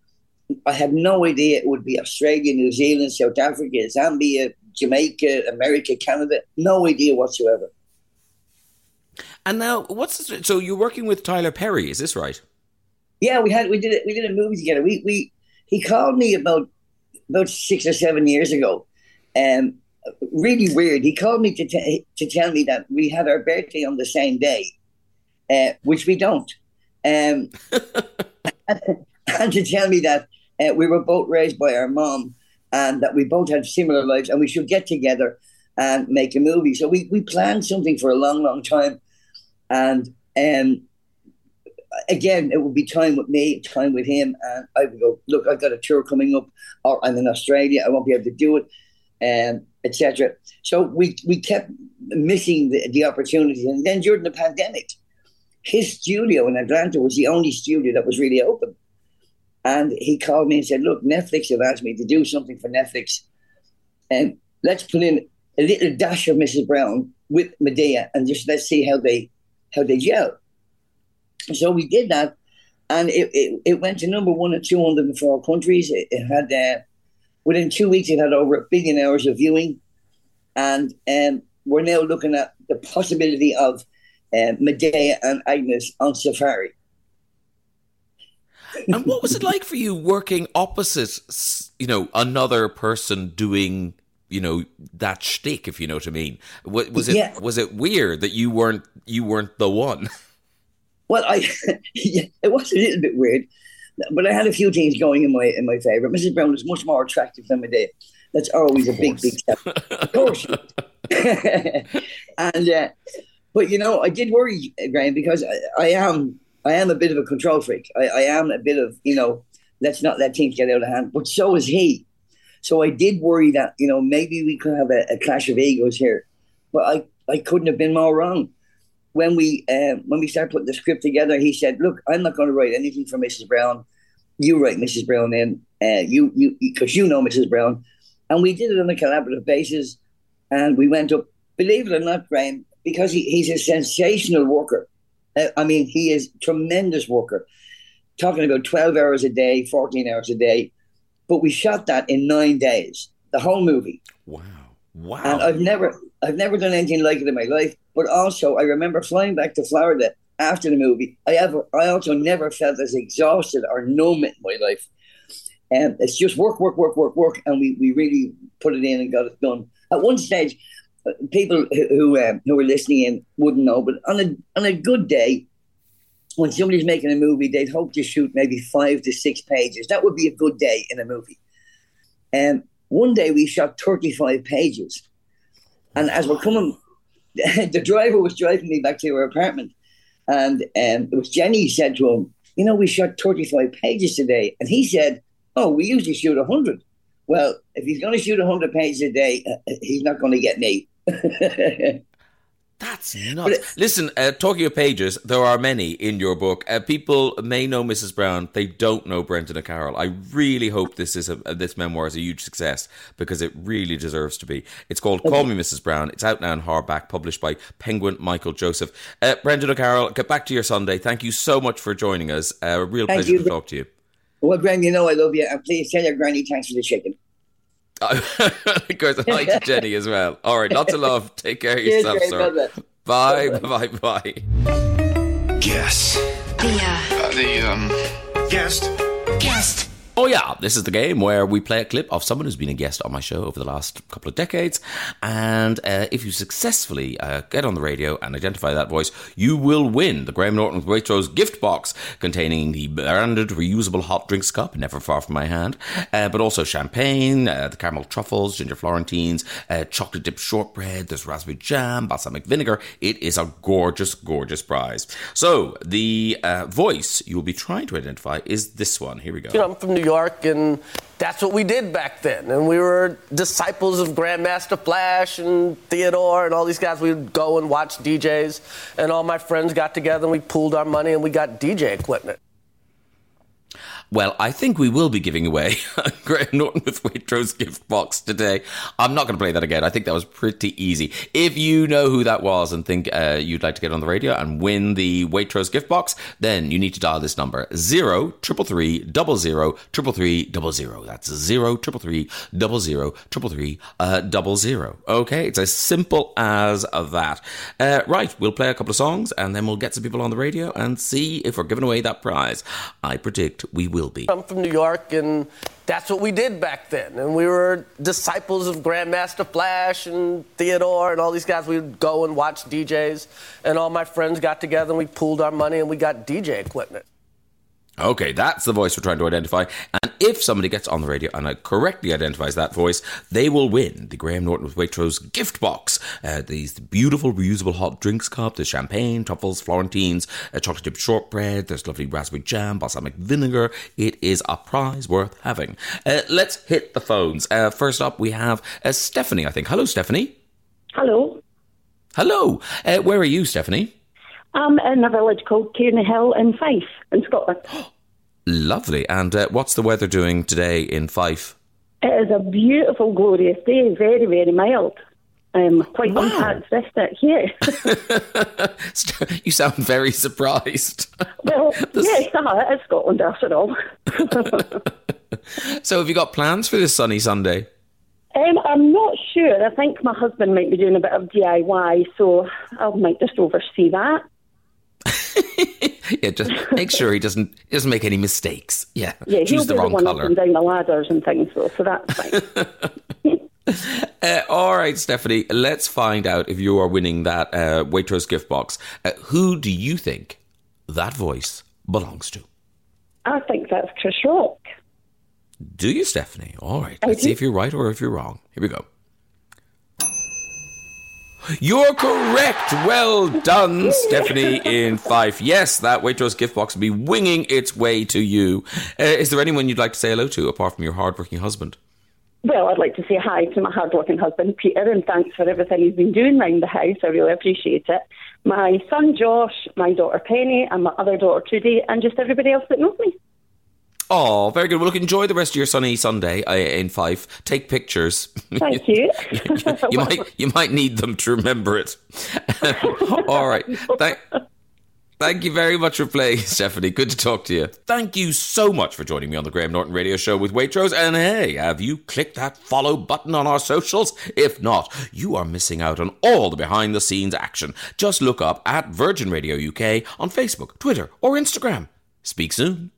I had no idea it would be Australia, New Zealand, South Africa, Zambia, Jamaica, America, Canada. No idea whatsoever. And now, what's this, so you're working with Tyler Perry? Is this right? Yeah, we had we did it. We did a movie together. We we he called me about about six or seven years ago, and really weird. He called me to t- to tell me that we had our birthday on the same day, uh, which we don't, um, (laughs) and to tell me that uh, we were both raised by our mom and that we both had similar lives and we should get together and make a movie. So we we planned something for a long, long time, and um, again, it would be time with me, time with him, and I would go, look, I've got a tour coming up, or I'm in Australia, I won't be able to do it. um, etc. So we we kept missing the, the opportunity, and then during the pandemic, his studio in Atlanta was the only studio that was really open. And he called me and said, "Look, Netflix have asked me to do something for Netflix, and let's put in a little dash of Mrs. Brown with Madea, and just let's see how they how they gel." So we did that, and it, it, it went to number one in 204 countries. It, it had uh, within two weeks, it had over a billion hours of viewing, and um, we're now looking at the possibility of uh, Madea and Agnes on Safari. (laughs) and what was it like for you working opposite, you know, another person doing, you know, that shtick, if you know what I mean? Was, was it Yeah. was it weird that you weren't you weren't the one? Well, I (laughs) yeah, it was a little bit weird, but I had a few things going in my in my favour. Mrs. Brown was much more attractive than Madea. That's always a big, big step. Of course. (laughs) and uh, but you know, I did worry, Graham, because I, I am I am a bit of a control freak. I, I am a bit of you know, let's not let things get out of hand. But so is he. So I did worry that you know maybe we could have a, a clash of egos here, but I I couldn't have been more wrong. When we uh, when we started putting the script together, he said, "Look, I'm not going to write anything for Mrs. Brown. You write Mrs. Brown in. Uh, you you because you know Mrs. Brown." And we did it on a collaborative basis, and we went up. Believe it or not, Graham, because he, he's a sensational worker. Uh, I mean, he is tremendous worker. Talking about twelve hours a day, fourteen hours a day, but we shot that in nine days, the whole movie. Wow. Wow. And I've never, I've never done anything like it in my life. But also, I remember flying back to Florida after the movie. I have, I also never felt as exhausted or numb in my life. And it's just work, work, work, work, work, and we, we really put it in and got it done. At one stage, uh, people who who, um, who were listening in wouldn't know, but on a on a good day, when somebody's making a movie, they'd hope to shoot maybe five to six pages. That would be a good day in a movie. And one day we shot 35 pages. And as we're coming, (laughs) the driver was driving me back to our apartment. And um, it was Jenny said to him, You know, we shot 35 pages today. And he said, Oh, we usually shoot 100. Well, if he's going to shoot 100 pages a day, uh, he's not going to get me. (laughs) That's nuts. Listen, uh, talking of pages, there are many in your book. Uh, people may know Mrs. Brown, they don't know Brendan O'Carroll. I really hope this is a, this memoir is a huge success because it really deserves to be. It's called Call Me Mrs. Brown. It's out now in hardback, published by Penguin Michael Joseph. Uh, Brendan O'Carroll, get back to your Sunday. Thank you so much for joining us. Uh, a real Thank pleasure you. to talk to you. well, Brendan, you know I love you. And please tell your granny thanks for the chicken. Of course, hi to (laughs) Jenny as well. All right, lots of love. Take care of yourself, sir. Bye-bye. Bye, bye, bye. Guess. The, uh, the, um. Guest. guest. Oh, yeah, this is the game where we play a clip of someone who's been a guest on my show over the last couple of decades. And uh, if you successfully uh, get on the radio and identify that voice, you will win the Graham Norton Waitrose gift box containing the branded reusable hot drinks cup, never far from my hand, uh, but also champagne, uh, the caramel truffles, ginger Florentines, uh, chocolate dipped shortbread, there's raspberry jam, balsamic vinegar. It is a gorgeous, gorgeous prize. So the uh, voice you will be trying to identify is this one. Here we go. You know, York, and that's what we did back then. And we were disciples of Grandmaster Flash and Theodore and all these guys. We would go and watch DJs, and all my friends got together and we pooled our money and we got DJ equipment. Well, I think we will be giving away (laughs) Graham Norton with Waitrose gift box today. I'm not going to play that again. I think that was pretty easy. If you know who that was and think uh, you'd like to get on the radio and win the Waitrose gift box, then you need to dial this number zero triple three double zero triple three double zero. That's zero triple three double zero triple three uh, double zero. Okay, it's as simple as that. Uh, right, we'll play a couple of songs and then we'll get some people on the radio and see if we're giving away that prize. I predict we will be. I'm from New York, and that's what we did back then. And we were disciples of Grandmaster Flash and Theodore and all these guys. We would go and watch DJs, and all my friends got together and we pooled our money and we got DJ equipment. Okay, that's the voice we're trying to identify. And if somebody gets on the radio and uh, correctly identifies that voice, they will win the Graham Norton with Waitrose gift box. Uh, these beautiful reusable hot drinks cup, there's champagne, truffles, Florentines, uh, chocolate chip shortbread, there's lovely raspberry jam, balsamic vinegar. It is a prize worth having. Uh, let's hit the phones. Uh, first up, we have uh, Stephanie, I think. Hello, Stephanie. Hello. Hello. Uh, where are you, Stephanie? I'm in a village called Cairneyhill in Fife, in Scotland. (gasps) Lovely. And uh, what's the weather doing today in Fife? It is a beautiful, glorious day, very, very mild. Um, quite Wow. uncharacteristic here. (laughs) (laughs) (laughs) you sound very surprised. well, yes, uh, it is Scotland after all. So, have you got plans for this sunny Sunday? Um, I'm not sure. I think my husband might be doing a bit of DIY, so I might just oversee that. (laughs) Yeah, just make sure he doesn't doesn't make any mistakes. Yeah, Yeah, he'll choose be the wrong one up color. and down the ladders and things, though, so that's fine. (laughs) (laughs) Uh, all right, Stephanie, let's find out if you are winning that uh, Waitrose gift box. Uh, who do you think that voice belongs to? I think that's Chris Rock. Do you, Stephanie? All right, I let's see if you're right or if you're wrong. Here we go. You're correct. Well done, Stephanie in Fife. Yes, that Waitrose gift box will be winging its way to you. Uh, is there anyone you'd like to say hello to apart from your hardworking husband? Well, I'd like to say hi to my hardworking husband, Peter, and thanks for everything he's been doing round the house. I really appreciate it. My son, Josh, my daughter, Penny, and my other daughter, Trudy, and just everybody else that knows me. Oh, very good. Well, look, enjoy the rest of your sunny Sunday uh, in Fife. Take pictures. Thank (laughs) you. you (laughs) might you might need them to remember it. (laughs) All right. Thank, thank you very much for playing, Stephanie. Good to talk to you. Thank you so much for joining me on the Graham Norton Radio Show with Waitrose. And hey, have you clicked that follow button on our socials? If not, you are missing out on all the behind the scenes action. Just look up at Virgin Radio UK on Facebook, Twitter, or Instagram. Speak soon.